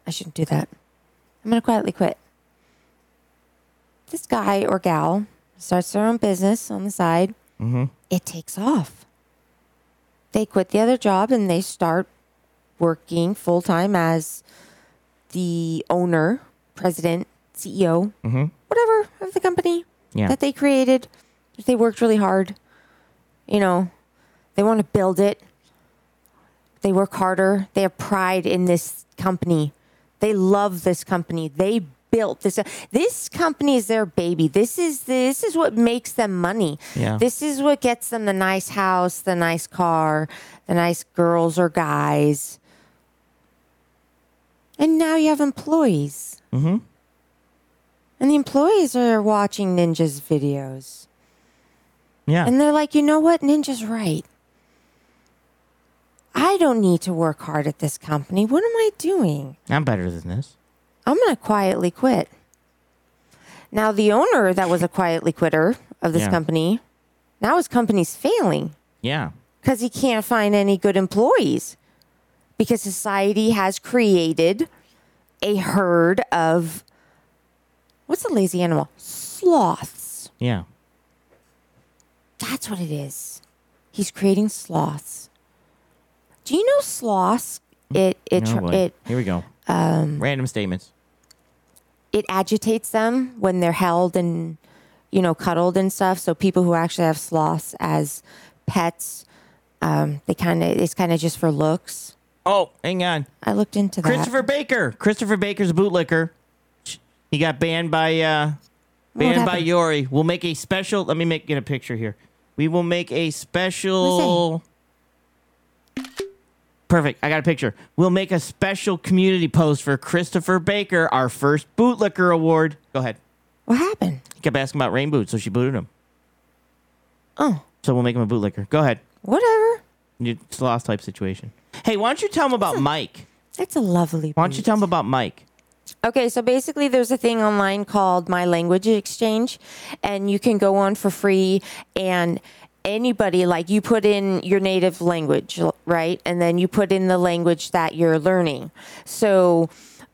Speaker 4: I shouldn't do that. I'm gonna quietly quit. This guy or gal starts their own business on the side. Mm-hmm. It takes off. They quit the other job and they start working full time as the owner, president, CEO, mm-hmm. whatever of the company
Speaker 1: Yeah.
Speaker 4: that they created. They worked really hard. You know, they want to build it. They work harder. They have pride in this company. They love this company. They built this. This company is their baby. This is this is what makes them money.
Speaker 1: Yeah.
Speaker 4: This is what gets them the nice house, the nice car, the nice girls or guys. And now you have employees. Mm-hmm. And the employees are watching Ninja's videos.
Speaker 1: Yeah.
Speaker 4: And they're like, you know what? Ninja's right. I don't need to work hard at this company. What am I doing?
Speaker 1: I'm better than this.
Speaker 4: I'm going to quietly quit. Now, the owner that was a quietly quitter of this
Speaker 1: Yeah.
Speaker 4: company, now his company's failing
Speaker 1: Yeah.
Speaker 4: because he can't find any good employees because society has created a herd of what's a lazy animal? Sloths.
Speaker 1: Yeah.
Speaker 4: That's what it is. He's creating sloths. Do you know sloths? It it
Speaker 1: boy.
Speaker 4: it
Speaker 1: Here we go. Um, Random statements.
Speaker 4: It agitates them when they're held and you know cuddled and stuff. So people who actually have sloths as pets, um, they kind of it's kind of just for looks.
Speaker 1: Oh, hang on.
Speaker 4: I looked into that.
Speaker 1: Christopher Baker. Christopher Baker's a bootlicker. He got banned by uh banned by? Yori. We'll make a special let me make get a picture here. We will make a special Perfect. I got a picture. We'll make a special community post for Christopher Baker, our first bootlicker award. Go ahead.
Speaker 4: What happened?
Speaker 1: He kept asking about rain boots, so she booted him.
Speaker 4: Oh,
Speaker 1: So we'll make him a bootlicker. Go ahead.
Speaker 4: whatever.
Speaker 1: You- It's a lost type situation. Hey, why don't you tell him about Mike?
Speaker 4: It's a lovely.
Speaker 1: Why don't you tell him about Mike?
Speaker 4: Okay, so basically, there's a thing online called My Language Exchange, and you can go on for free. And anybody, like you put in your native language, right? And then you put in the language that you're learning. So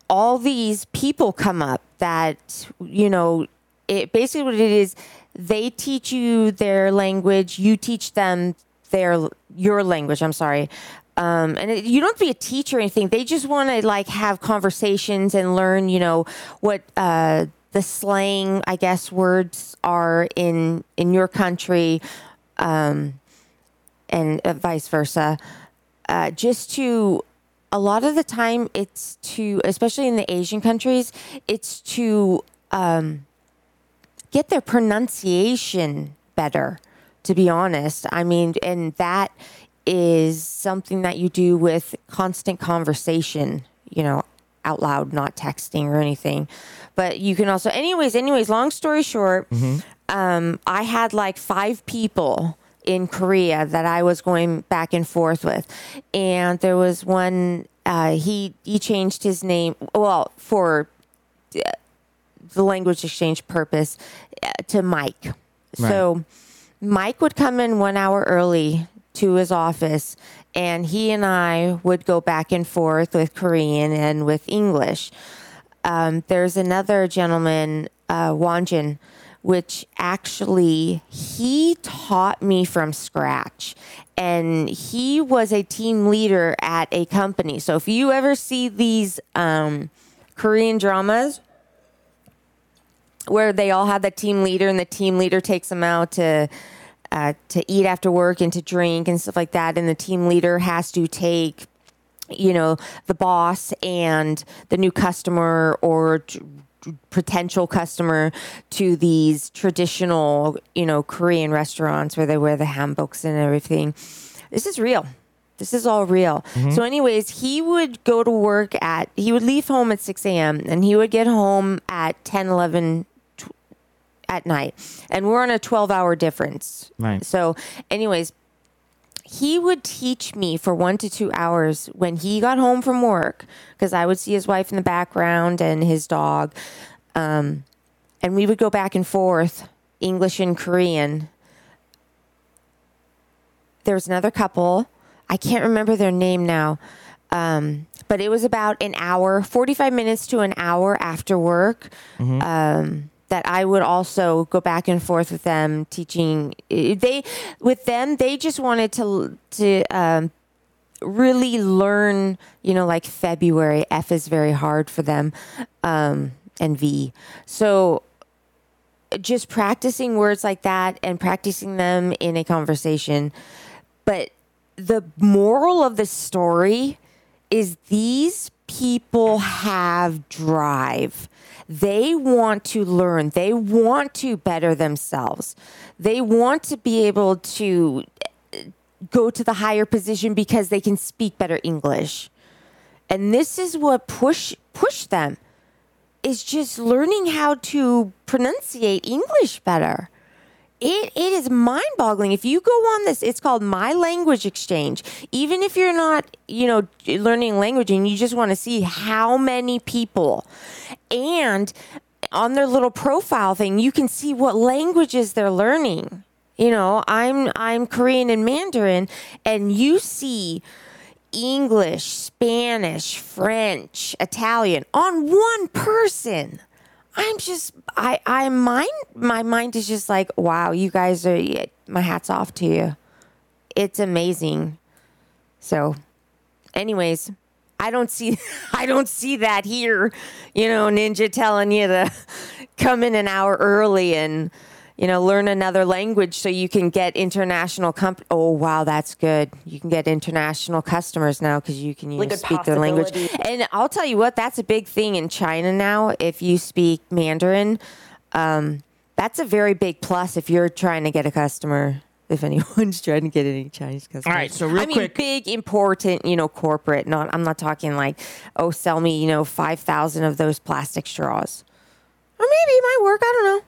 Speaker 4: all these people come up that, you know, it basically what it is, they teach you their language, you teach them their your language. I'm sorry. Um, and it, you don't have to be a teacher or anything. They just want to like have conversations and learn, you know, what uh, the slang, I guess, words are in in your country, um, and uh, vice versa. Uh, just to a lot of the time, it's to, especially in the Asian countries, it's to um, get their pronunciation better to be honest. I mean and that is something that you do with constant conversation you know out loud not texting or anything. But you can also anyways anyways long story short um, i had like five people in korea that i was going back and forth with and there was one uh, he he changed his name well for the language exchange purpose uh, to Mike. So Mike would come in one hour early to his office, and he and I would go back and forth with Korean and with English. Um, there's another gentleman, uh, Wanjin, which actually he taught me from scratch. And he was a team leader at a company. So if you ever see these um, Korean dramas, where they all have the team leader and the team leader takes them out to uh, to eat after work and to drink and stuff like that and the team leader has to take you know the boss and the new customer or potential customer to these traditional you know korean restaurants where they wear the hanboks and everything this is real this is all real. Mm-hmm. So, anyways, he would go to work at, he would leave home at 6 a.m. and he would get home at 10, 11 tw- at night. And we're on a 12 hour difference.
Speaker 1: Right.
Speaker 4: So, anyways, he would teach me for one to two hours when he got home from work because I would see his wife in the background and his dog. Um, and we would go back and forth, English and Korean. There was another couple. I can't remember their name now. Um, but it was about an hour, 45 minutes to an hour after work. Um, that I would also go back and forth with them teaching they with them they just wanted to to um, really learn you know like February F is very hard for them um, and V. So just practicing words like that and practicing them in a conversation. But the moral of the story is these people have drive. They want to learn. They want to better themselves. They want to be able to uh, go to the higher position because they can speak better English. And this is what push push them is just learning how to pronunciate English better. It, it is mind boggling. If you go on this, it's called My Language Exchange. Even if you're not, you know, learning language and you just want to see how many people and on their little profile thing, you can see what languages they're learning. You know, I'm I'm Korean and Mandarin, and you see English, Spanish, French, Italian on one person. I'm just I I mind my mind is just like wow you guys are my hats off to you. It's amazing. So, anyways, I don't see I don't see that here. You know, Ninja telling you to come in an hour early and you know learn another language so you can get international comp. Oh wow, that's good. You can get international customers now because you can you
Speaker 7: Like
Speaker 4: know, speak their language. And I'll tell you what, that's a big thing in China now. If you speak Mandarin, um, that's a very big plus if you're trying to get a customer. If anyone's trying to get any Chinese customers.
Speaker 1: right, so real
Speaker 4: I mean, big, important, you know, corporate. Not, I'm not talking like, oh, sell me, you know, five thousand of those plastic straws, or maybe it might work. I don't know.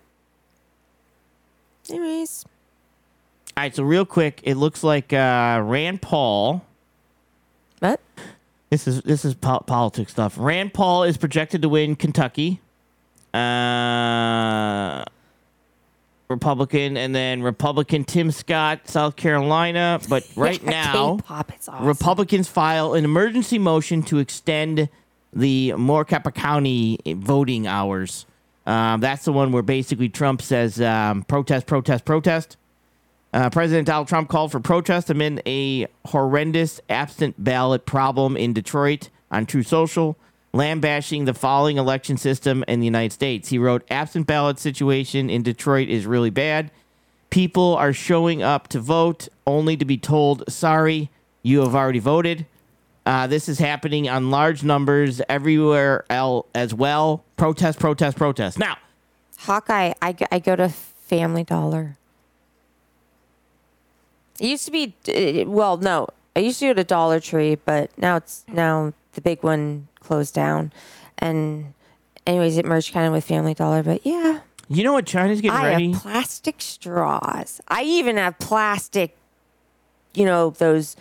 Speaker 4: Anyways,
Speaker 1: All right, so real quick, it looks like uh, Rand Paul.
Speaker 4: what?
Speaker 1: This is this is po- politics stuff. Rand Paul is projected to win Kentucky. Uh, Republican, and then Republican Tim Scott, South Carolina. But right now,
Speaker 4: awesome.
Speaker 1: Republicans file an emergency motion to extend the Maricopa County voting hours. Um, that's the one where basically Trump says um, protest, protest, protest. Uh, President Donald Trump called for protest amid a horrendous absent ballot problem in Detroit on Truth Social, lambashing the following election system in the United States. He wrote, "Absent ballot situation in Detroit is really bad. People are showing up to vote only to be told, sorry, you have already voted. Uh, this is happening on large numbers everywhere else as well. Protest, protest, protest. Now,
Speaker 4: Hawkeye, I, go- I go to Family Dollar. It used to be, well, no, I used to go to Dollar Tree, but now it's now the big one closed down, and anyways, it merged kind of with Family Dollar. But yeah,
Speaker 1: you know what China's getting
Speaker 4: I
Speaker 1: ready?
Speaker 4: have plastic straws. I even have plastic, you know, those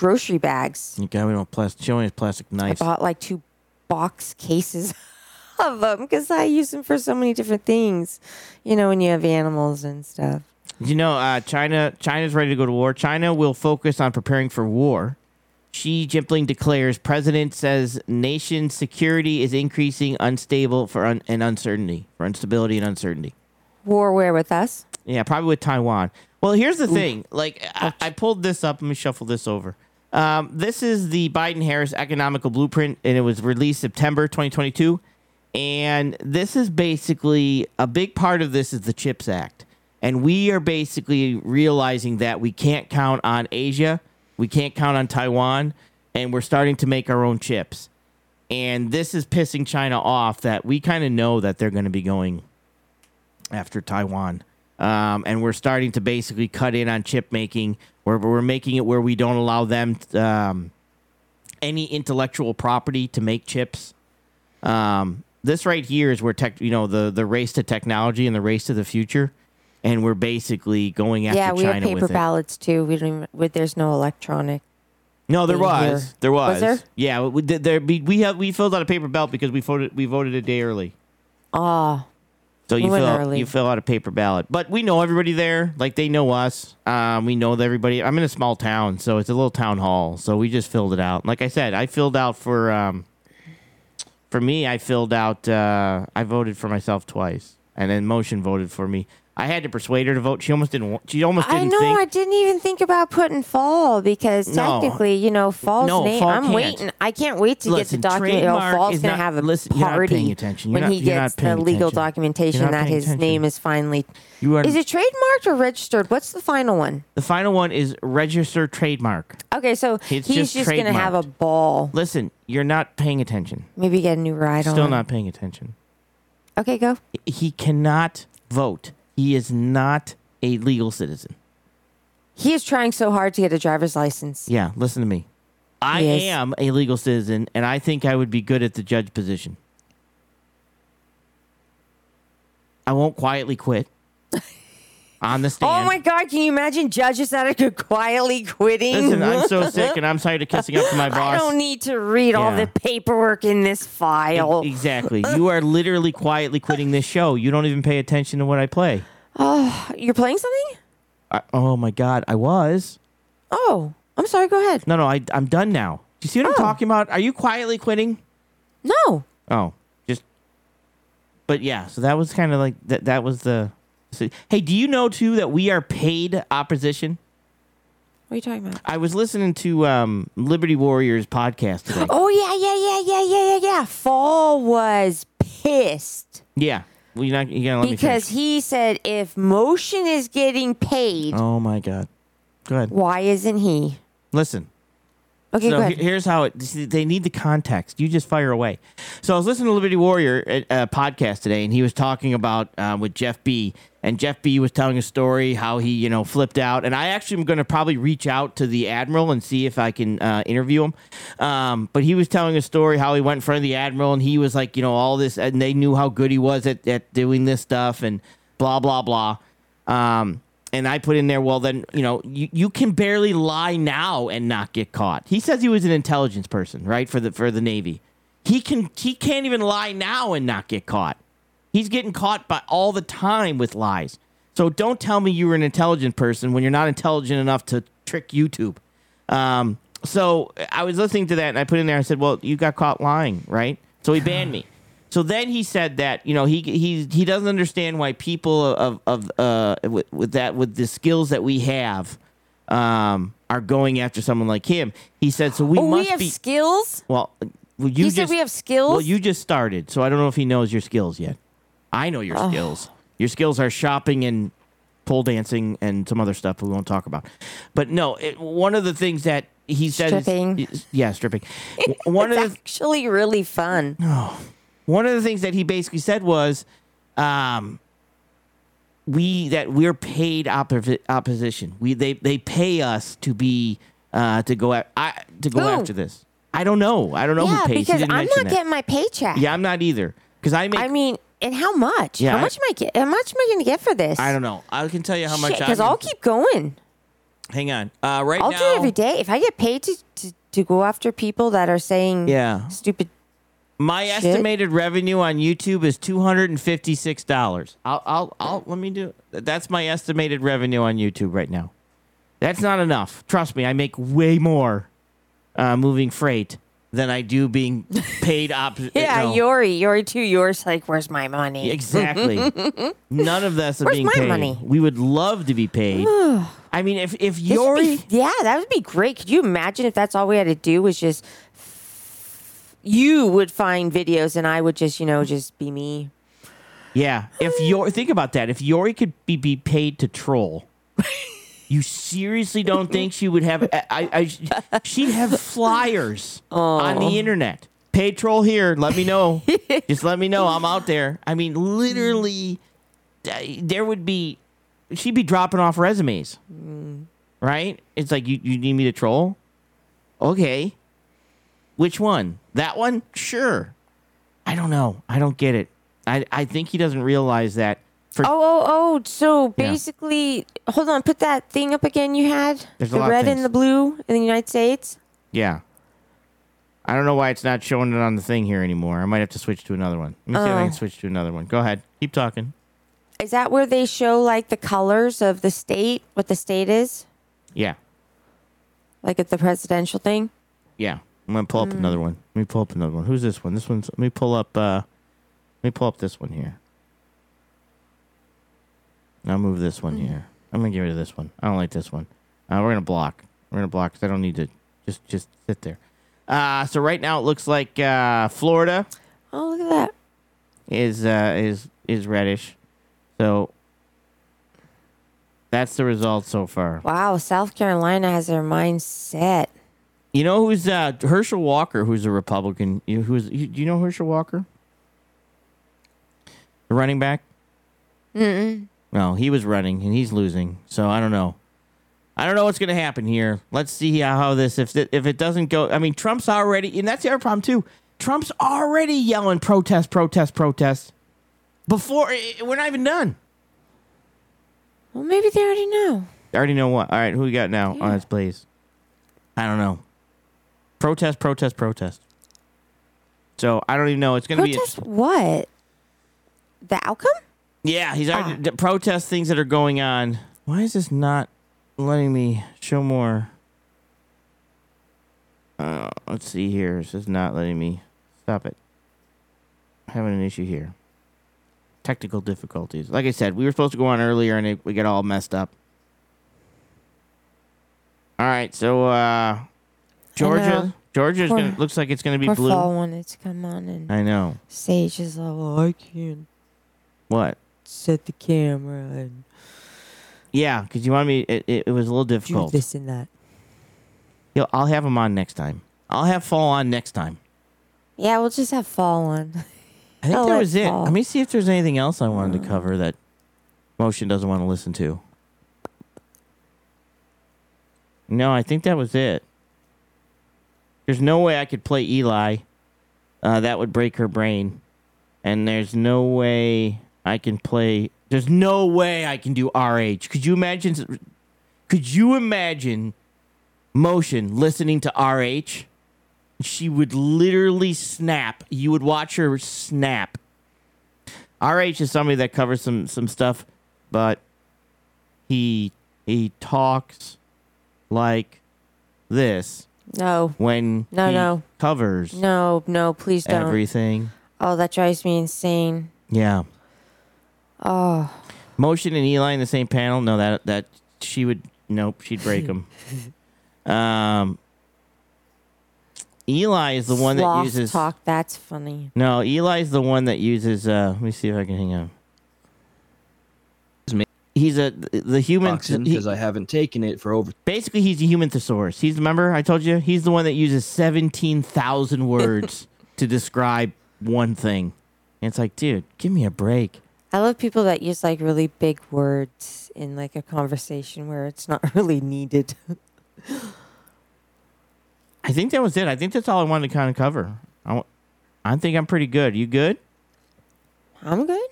Speaker 4: grocery bags.
Speaker 1: You got we don't plastic. She only has plastic knives.
Speaker 4: I bought like two box cases of them because I use them for so many different things. You know, when you have animals and stuff.
Speaker 1: You know, uh, China China's ready to go to war. China will focus on preparing for war. Xi Jinping declares president says nation security is increasing unstable for un- and uncertainty for instability and uncertainty.
Speaker 4: War where with us?
Speaker 1: Yeah, probably with Taiwan. Well, here's the thing. Like, I, I pulled this up. Let me shuffle this over. Um, this is the Biden Harris economical blueprint, and it was released September 2022. And this is basically a big part of this is the CHIPS Act. And we are basically realizing that we can't count on Asia, we can't count on Taiwan, and we're starting to make our own chips. And this is pissing China off that we kind of know that they're going to be going after Taiwan. Um, and we're starting to basically cut in on chip making. Where we're making it where we don't allow them um, any intellectual property to make chips. Um, this right here is where tech, you know, the the race to technology and the race to the future, and we're basically going after
Speaker 4: yeah, we
Speaker 1: China
Speaker 4: have paper ballots too. We don't even. With, there's no electronic.
Speaker 1: No, there was,
Speaker 4: here.
Speaker 1: there was.
Speaker 4: Was there?
Speaker 1: Yeah, we. There, we we have we filled out a paper ballot because we voted we voted a day early.
Speaker 4: Ah,
Speaker 1: So you fill
Speaker 4: early.
Speaker 1: you fill out a paper ballot, but we know everybody there. Like they know us. Um, we know everybody. I'm in a small town, so it's a little town hall. So we just filled it out. Like I said, I filled out for um, for me. I filled out. Uh, I voted for myself twice, and then motion voted for me. I had to persuade her to vote. She almost didn't. She almost didn't I
Speaker 4: know.
Speaker 1: think.
Speaker 4: I didn't even think about putting fall because
Speaker 1: No.
Speaker 4: technically, you know, fall's
Speaker 1: No,
Speaker 4: name.
Speaker 1: fall
Speaker 4: I'm
Speaker 1: can't.
Speaker 4: waiting. I can't wait to
Speaker 1: Listen,
Speaker 4: get the document. Oh, fall's gonna
Speaker 1: not-
Speaker 4: have a
Speaker 1: listen, you're not
Speaker 4: party
Speaker 1: paying attention. You're
Speaker 4: when
Speaker 1: not-
Speaker 4: he gets the legal
Speaker 1: attention.
Speaker 4: documentation that his
Speaker 1: attention.
Speaker 4: name is finally.
Speaker 1: You are-
Speaker 4: Is it trademarked or registered? What's the final one?
Speaker 1: the final one is registered trademark.
Speaker 4: Okay, so
Speaker 1: It's
Speaker 4: he's
Speaker 1: just
Speaker 4: just, gonna have a ball.
Speaker 1: Listen, you're not paying attention.
Speaker 4: Maybe get a new ride on.
Speaker 1: Still not paying attention.
Speaker 4: Okay, go.
Speaker 1: he cannot vote. He is not a legal citizen.
Speaker 4: He is trying so hard to get a driver's license.
Speaker 1: Yeah, listen to me. I
Speaker 4: Yes.
Speaker 1: am a legal citizen, and I think I would be good at the judge position. I won't quietly quit on the stand.
Speaker 4: Oh my God! Can you imagine judges that are quietly quitting?
Speaker 1: Listen, I'm so sick, and I'm sorry to kissing up to my boss.
Speaker 4: I don't need to read all the paperwork in this file.
Speaker 1: E- Exactly. You are literally quietly quitting this show. You don't even pay attention to what I play.
Speaker 4: Oh, you're playing something?
Speaker 1: I, oh my god, I was.
Speaker 4: Oh, I'm sorry. Go ahead.
Speaker 1: No, no, I, I'm done now. Do you see what I'm
Speaker 4: Oh.
Speaker 1: talking about? Are you quietly quitting?
Speaker 4: No.
Speaker 1: Oh, just. But yeah, so that was kind of like that. That was the. So, hey, do you know too that we are paid opposition?
Speaker 4: What are you talking about?
Speaker 1: I was listening to um, Liberty Warriors podcast today.
Speaker 4: Oh yeah, yeah, yeah, yeah, yeah, yeah, yeah. Fall was pissed
Speaker 1: Yeah, well, you're not, you gotta let
Speaker 4: because he said if motion is getting paid,
Speaker 1: Oh my god. Go ahead.
Speaker 4: why isn't he?
Speaker 1: Listen.
Speaker 4: Okay,
Speaker 1: so
Speaker 4: go ahead.
Speaker 1: here's how it. They need the context. You just fire away. So I was listening to Liberty Warrior uh, podcast today, and he was talking about uh, with Jeff B. And Jeff B. was telling a story how he you know flipped out. And I actually am going to probably reach out to the admiral and see if I can uh, interview him. Um, but he was telling a story how he went in front of the admiral, and he was like you know all this, and they knew how good he was at, at doing this stuff, and blah blah blah. Um, and I put in there, well, then, you know, you, you can barely lie now and not get caught. He says he was an intelligence person, right, for the for the Navy. He can he can't even lie now and not get caught. He's getting caught by all the time with lies. So don't tell me you were an intelligent person when you're not intelligent enough to trick YouTube. Um, so I was listening to that and I put in there. I said, "Well, you got caught lying, right?" So he banned me. So then he said that you know he he he doesn't understand why people of of uh with, with that with the skills that we have um are going after someone like him. He said so we
Speaker 4: oh,
Speaker 1: must
Speaker 4: we have
Speaker 1: be
Speaker 4: skills.
Speaker 1: well. well you
Speaker 4: He
Speaker 1: just,
Speaker 4: said we have skills?
Speaker 1: Well, you just started, so I don't know if he knows your skills yet. I know your
Speaker 4: Oh.
Speaker 1: skills. Your skills are shopping and pole dancing and some other stuff we won't talk about. But no, it, one of the things that he said,
Speaker 4: Stripping.
Speaker 1: is- yeah, stripping. One
Speaker 4: it's
Speaker 1: of the
Speaker 4: actually really fun. No.
Speaker 1: one of the things that he basically said was, um, we that we're paid oppo- opposition. We they they pay us to be uh to go at I to go
Speaker 4: Who?
Speaker 1: after this. I don't know. I don't know
Speaker 4: yeah,
Speaker 1: who pays.
Speaker 4: Because I'm not
Speaker 1: that.
Speaker 4: getting my paycheck.
Speaker 1: Yeah, I'm not either. Because I make.
Speaker 4: I mean, and how much?
Speaker 1: Yeah,
Speaker 4: how
Speaker 1: I-
Speaker 4: much am I get? How much am I going to get for this?
Speaker 1: I don't know. I can tell you how much.
Speaker 4: Because
Speaker 1: I'm-
Speaker 4: I'll keep going.
Speaker 1: Hang on. Uh, right
Speaker 4: I'll
Speaker 1: now.
Speaker 4: do it every day. If I get paid to, to, to go after people that are saying
Speaker 1: Yeah.
Speaker 4: stupid.
Speaker 1: My
Speaker 4: Shit.
Speaker 1: estimated revenue on YouTube is two hundred and fifty six dollars. I'll, I'll, I'll let me do. That's my estimated revenue on YouTube right now. That's not enough. Trust me, I make way more uh, moving freight than I do being paid op.
Speaker 4: Yeah,
Speaker 1: no.
Speaker 4: Yori, Yori too. Yours like, where's my money?
Speaker 1: Exactly. None of this is
Speaker 4: Where's
Speaker 1: being
Speaker 4: my
Speaker 1: paid.
Speaker 4: money?
Speaker 1: We would love to be paid. I mean, if if
Speaker 4: This would
Speaker 1: Yori,
Speaker 4: be- yeah, that would be great. Could you imagine if that's all we had to do was just you would find videos and I would just, you know, just be me.
Speaker 1: Yeah, if Yori, think about that. If Yori could be, be paid to troll, you seriously don't think she would have? I, I, she'd have flyers on the internet. Paid troll here. Let me know. Just let me know. I'm out there. I mean, literally, uh, there would be. She'd be dropping off resumes, right? It's like you, you need me to troll. Okay, which one? That one? Sure. I don't know. I don't get it. I, I think he doesn't realize that. For
Speaker 4: Oh, oh, oh. So basically, hold on, put that thing up again you had.
Speaker 1: There's a
Speaker 4: the
Speaker 1: lot of
Speaker 4: red
Speaker 1: things.
Speaker 4: and the blue in the United States.
Speaker 1: yeah, I don't know why it's not showing it on the thing here anymore. I might have to switch to another one. Let me see if I
Speaker 4: Oh.
Speaker 1: can switch to another one. Go ahead, keep talking.
Speaker 4: Is that where they show like the colors of the state, what the state is?
Speaker 1: Yeah,
Speaker 4: Like at the presidential thing?
Speaker 1: yeah. I'm gonna pull up
Speaker 4: Mm.
Speaker 1: another one. Let me pull up another one. Who's this one? This one's. Let me pull up. uh Let me pull up this one here. I'll move this one here. I'm gonna get rid of this one. I don't like this one. Uh, we're gonna block. We're gonna block because I don't need to. Just just sit there. Uh, so right now it looks like uh, Florida
Speaker 4: Oh, look at that.
Speaker 1: is uh, is is reddish. So that's the result so far.
Speaker 4: Wow, South Carolina has their mind set.
Speaker 1: You know who's uh, Herschel Walker, who's a Republican. You who's you, do you know Herschel Walker? The running back. Mm. No, he was running and he's losing. So I don't know. I don't know what's going to happen here. Let's see how, this if it, if it doesn't go. I mean, Trump's already, and that's the other problem too. Trump's already yelling protest, protest, protest. Before eh, we're not even done.
Speaker 4: Well, maybe they already know.
Speaker 1: I already know what. All right, who we got now on its blaze? I don't know. Protest, protest, protest. So I don't even know. It's going to be.
Speaker 4: Protest what? The outcome?
Speaker 1: Yeah, he's already
Speaker 4: Ah.
Speaker 1: protest things that are going on. Why is this not letting me show more? Uh, let's see here. This is not letting me. Stop it. Having an issue here. Technical difficulties. Like I said, we were supposed to go on earlier and it, we got all messed up. All right, so uh, Georgia,
Speaker 4: know.
Speaker 1: Georgia's gonna looks like it's gonna be blue.
Speaker 4: fall wanted to come on and
Speaker 1: I know
Speaker 4: Sage is like, well, I can't
Speaker 1: what.
Speaker 4: Set the camera and
Speaker 1: Yeah, because you want me. It, it, it was a little
Speaker 4: do
Speaker 1: difficult.
Speaker 4: this and that.
Speaker 1: Yo, I'll have him on next time. I'll have fall on next time.
Speaker 4: Yeah, we'll just have fall on.
Speaker 1: I think
Speaker 4: I'll
Speaker 1: that
Speaker 4: let
Speaker 1: was it.
Speaker 4: fall.
Speaker 1: Let me see if there's anything else I wanted to cover that Motion doesn't want to listen to. No, I think that was it. There's no way I could play Eli. Uh, that would break her brain. And there's no way I can play. There's no way I can do RH. Could you imagine? Could you imagine Motion listening to RH? She would literally snap. You would watch her snap. RH is somebody that covers some some stuff, but he he talks like this
Speaker 4: No,
Speaker 1: when
Speaker 4: No,
Speaker 1: he
Speaker 4: no.
Speaker 1: covers
Speaker 4: no, no, please don't.
Speaker 1: everything.
Speaker 4: oh, that drives me insane.
Speaker 1: Yeah.
Speaker 4: Oh,
Speaker 1: Motion and Eli in the same panel. No, that that she would. Nope, she'd break them. um, Eli is the one that uses.
Speaker 4: talk. That's funny.
Speaker 1: No, Eli's the one that uses. Uh, let me see if I can hang on. He's a the human.
Speaker 7: because I haven't taken it for over.
Speaker 1: basically, he's a human thesaurus. He's remember I told you he's the one that uses seventeen thousand words to describe one thing. And it's like, dude, give me a break.
Speaker 4: I love people that use like really big words in like a conversation where it's not really needed.
Speaker 1: I think that was it. I think that's all I wanted to kind of cover. I, I think I'm pretty good. You good?
Speaker 4: I'm good.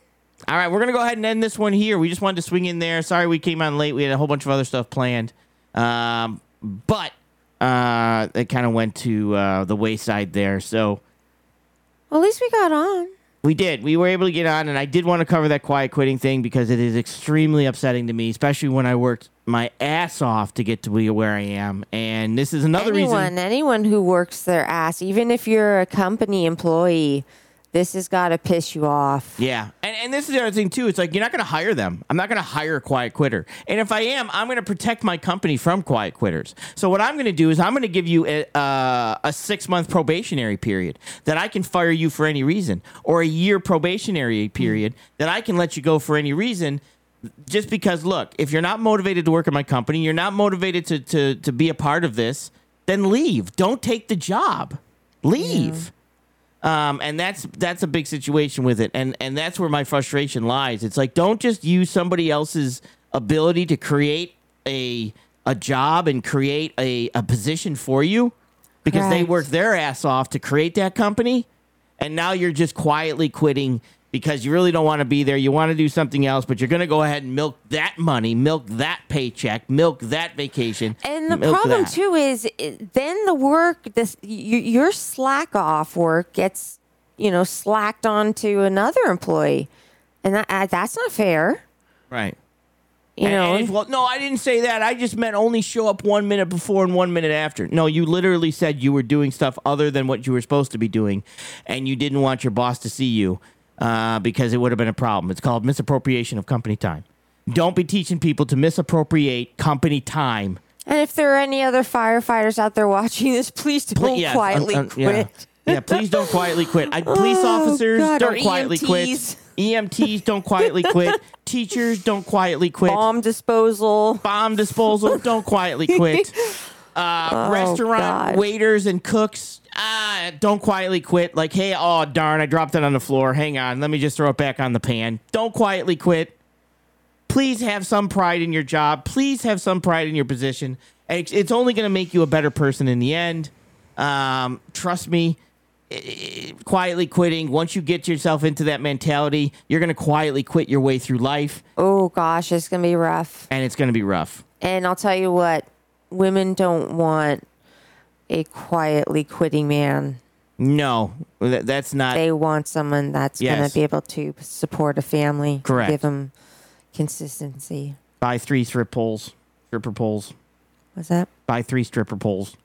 Speaker 1: All right, we're gonna go ahead and end this one here. We just wanted to swing in there. Sorry we came on late. We had a whole bunch of other stuff planned, um, but uh, it kind of went to uh, the wayside there. So
Speaker 4: Well, at least we got on.
Speaker 1: We did. We were able to get on, and I did want to cover that quiet quitting thing because it is extremely upsetting to me, especially when I worked my ass off to get to be where I am. And this is another
Speaker 4: anyone,
Speaker 1: reason.
Speaker 4: anyone who works their ass, even if you're a company employee, this has got to piss you off.
Speaker 1: Yeah, and and this is the other thing too. It's like you're not going to hire them. I'm not going to hire a quiet quitter. And if I am, I'm going to protect my company from quiet quitters. So what I'm going to do is I'm going to give you a, uh, a six month probationary period that I can fire you for any reason, or a year probationary period that I can let you go for any reason. Just because, look, if you're not motivated to work at my company, you're not motivated to to to be a part of this, then leave. Don't take the job. Leave. Um, and that's that's a big situation with it, and and that's where my frustration lies. It's like don't just use somebody else's ability to create a a job and create a, a position for you because they
Speaker 4: Correct.
Speaker 1: worked their ass off to create that company, and now you're just quietly quitting because you really don't want to be there. You want to do something else, but you're going to go ahead and milk that money, milk that paycheck, milk that vacation.
Speaker 4: And the problem
Speaker 1: that.
Speaker 4: too is then the work, this your slack off work gets, you know, slacked onto another employee, and that, uh, that's not fair.
Speaker 1: right?
Speaker 4: You
Speaker 1: And-
Speaker 4: know,
Speaker 1: and well, no, I didn't say that. I just meant only show up one minute before and one minute after. No, you literally said you were doing stuff other than what you were supposed to be doing, and you didn't want your boss to see you uh, because it would have been a problem. It's called misappropriation of company time. Don't be teaching people to misappropriate company time.
Speaker 4: and if there are any other firefighters out there watching this, please don't
Speaker 1: Pl- yeah,
Speaker 4: quietly
Speaker 1: uh, uh, yeah.
Speaker 4: quit.
Speaker 1: Yeah, please don't quietly quit. I, police
Speaker 4: Oh,
Speaker 1: officers
Speaker 4: God,
Speaker 1: don't quietly quit.
Speaker 4: EMTs.
Speaker 1: EMTs don't quietly quit. Teachers don't quietly quit.
Speaker 4: Bomb disposal.
Speaker 1: bomb disposal. Don't quietly quit. Uh,
Speaker 4: Oh,
Speaker 1: restaurant
Speaker 4: God.
Speaker 1: waiters and cooks. Ah, don't quietly quit. Like, hey, oh darn, I dropped it on the floor. Hang on, let me just throw it back on the pan. Don't quietly quit. Please have some pride in your job. Please have some pride in your position. It's only going to make you a better person in the end. Um, trust me. i- i- Quietly quitting. Once you get yourself into that mentality, you're going to quietly quit your way through life,
Speaker 4: Oh gosh, it's gonna be rough.
Speaker 1: and it's going to be rough.
Speaker 4: And I'll tell you what, women don't want a quietly quitting man.
Speaker 1: No, that, that's not.
Speaker 4: They want someone that's going to be able to support a family.
Speaker 1: Correct.
Speaker 4: Give them consistency.
Speaker 1: buy three strip poles, stripper poles.
Speaker 4: What's that?
Speaker 1: Buy three stripper poles.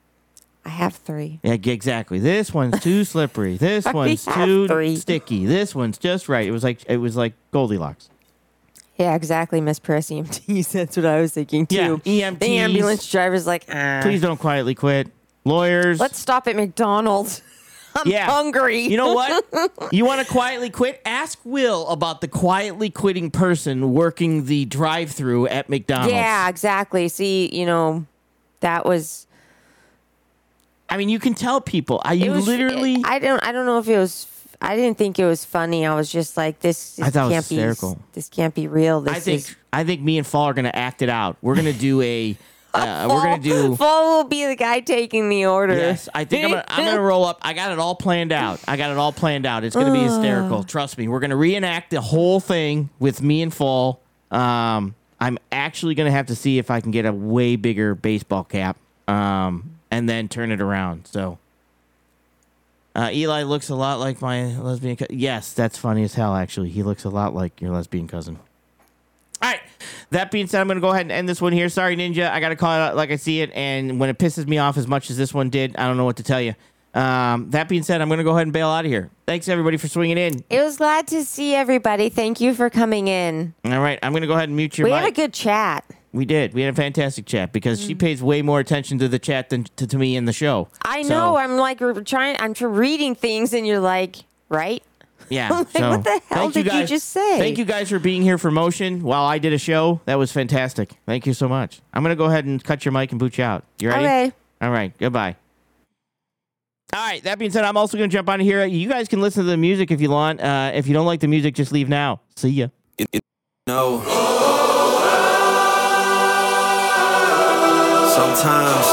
Speaker 4: I have three.
Speaker 1: Yeah, exactly. This one's too slippery. This one's too
Speaker 4: three.
Speaker 1: sticky. This one's just right. It was like it was like Goldilocks.
Speaker 4: Yeah, exactly, Miss Press EMTs. That's what I was thinking too.
Speaker 1: Yeah, EMTs.
Speaker 4: The ambulance driver's like, ah.
Speaker 1: Please don't quietly quit. Lawyers.
Speaker 4: Let's stop at McDonald's. I'm
Speaker 1: Yeah.
Speaker 4: hungry.
Speaker 1: You know what? you want to quietly quit? Ask Will about the quietly quitting person working the drive-through at McDonald's.
Speaker 4: Yeah, exactly. See, you know, that was
Speaker 1: I mean, you can tell people. I
Speaker 4: it
Speaker 1: you
Speaker 4: was
Speaker 1: literally.
Speaker 4: I don't I don't know if it was I didn't think it was funny. I was just like this, this
Speaker 1: I thought it was
Speaker 4: can't
Speaker 1: hysterical.
Speaker 4: be this can't be real. This
Speaker 1: I think
Speaker 4: is
Speaker 1: I think me and Fall are gonna act it out. We're gonna do a. Uh, we're gonna do.
Speaker 4: Fall will be the guy taking the order.
Speaker 1: Yes, I think I'm gonna, I'm gonna roll up. I got it all planned out. I got it all planned out. It's gonna be hysterical. Trust me. We're gonna reenact the whole thing with me and Fall. Um, I'm actually gonna have to see if I can get a way bigger baseball cap. Um, and then turn it around. So. Uh, Eli looks a lot like my lesbian. Co- yes, that's funny as hell. Actually, he looks a lot like your lesbian cousin. All right. That being said, I'm going to go ahead and end this one here. Sorry, Ninja. I got to call it out like I see it. And when it pisses me off as much as this one did, I don't know what to tell you. Um, that being said, I'm going to go ahead and bail out of here. Thanks, everybody, for swinging in.
Speaker 4: It was glad to see everybody. Thank you for coming in.
Speaker 1: All right. I'm going to go ahead and mute your
Speaker 4: we
Speaker 1: mic.
Speaker 4: had a good chat.
Speaker 1: We did. We had a fantastic chat because she pays way more attention to the chat than to, to me in the show.
Speaker 4: I
Speaker 1: So,
Speaker 4: know. I'm like we're trying. I'm tr- reading things, and you're like, right?
Speaker 1: Yeah.
Speaker 4: I'm like,
Speaker 1: so
Speaker 4: what the hell
Speaker 1: thank
Speaker 4: did you
Speaker 1: guys-
Speaker 4: just say?
Speaker 1: Thank you guys for being here for Motion while I did a show. That was fantastic. Thank you so much. I'm going to go ahead and cut your mic and boot you out. You ready?
Speaker 4: Okay.
Speaker 1: All right. Goodbye. All right. That being said, I'm also going to jump on here. You guys can listen to the music if you want. Uh, if you don't like the music, just leave now. See ya.
Speaker 8: No. Sometimes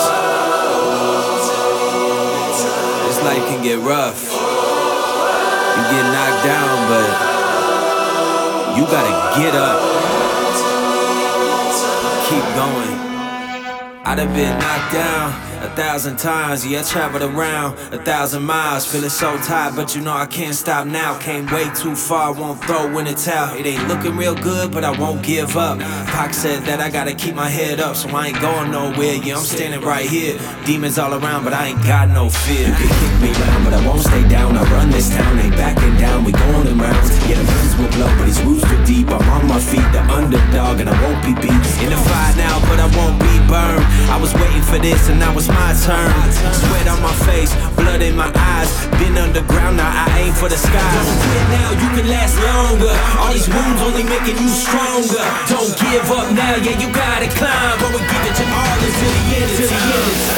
Speaker 8: this life can get rough. You get knocked down, but you gotta get up. Keep going. I done been knocked down a thousand times. Yeah, I traveled around a thousand miles. Feeling so tired, but you know I can't stop now. Came way too far, won't throw in the towel. It ain't looking real good, but I won't give up. Pac said that I gotta keep my head up, so I ain't going nowhere. Yeah, I'm standing right here. Demons all around, but I ain't got no fear. You can kick me down, but I won't stay down. I run this town, ain't backing down. We going in rounds. Yeah, the winds will blow, but these roots too deep. I'm on my feet, the underdog, and I won't be beat. In the fire now, but I won't be burned. I was waiting for this, and now it's my turn. Sweat on my face, blood in my eyes. Been underground, now I aim for the sky. Don't quit now, you can last longer. All these wounds only making you stronger. Don't give up now, yeah, you gotta climb. But we give it your all until the end, until the end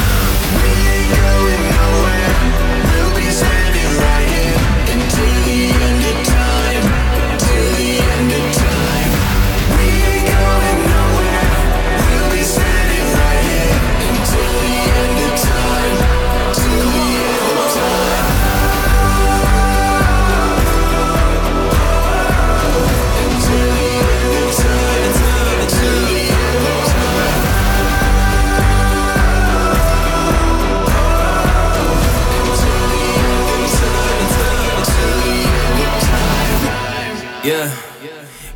Speaker 8: Yeah.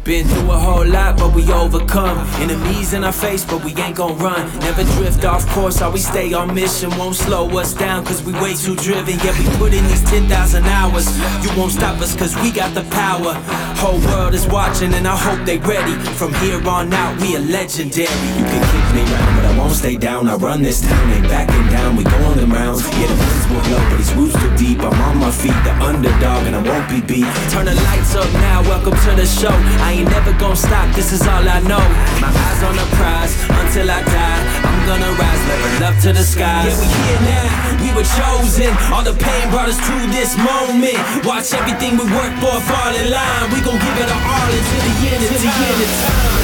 Speaker 8: Been through a whole lot, but we overcome. Enemies in our face, but we ain't gon' run. Never drift off course, always stay on mission. Won't slow us down, cause we way too driven. Yeah, we put in these 10,000 hours. You won't stop us, cause we got the power. Whole world is watching, and I hope they ready. From here on out, we are legendary. You can kick me round, but I won't stay down. I run this town, ain't backing down. We going them rounds. Yeah, the winds will blow, but these roots too deep. I'm on my feet, the underdog, and I won't be beat. Turn the lights up now, welcome to the show. I ain't never gonna stop, this is all I know. My eyes on the prize until I die. I'm gonna rise, level up to the skies. Yeah, we here now, we were chosen. All the pain brought us to this moment. Watch everything we work for fall in line. We gon' give it our all until the end, until the end of time.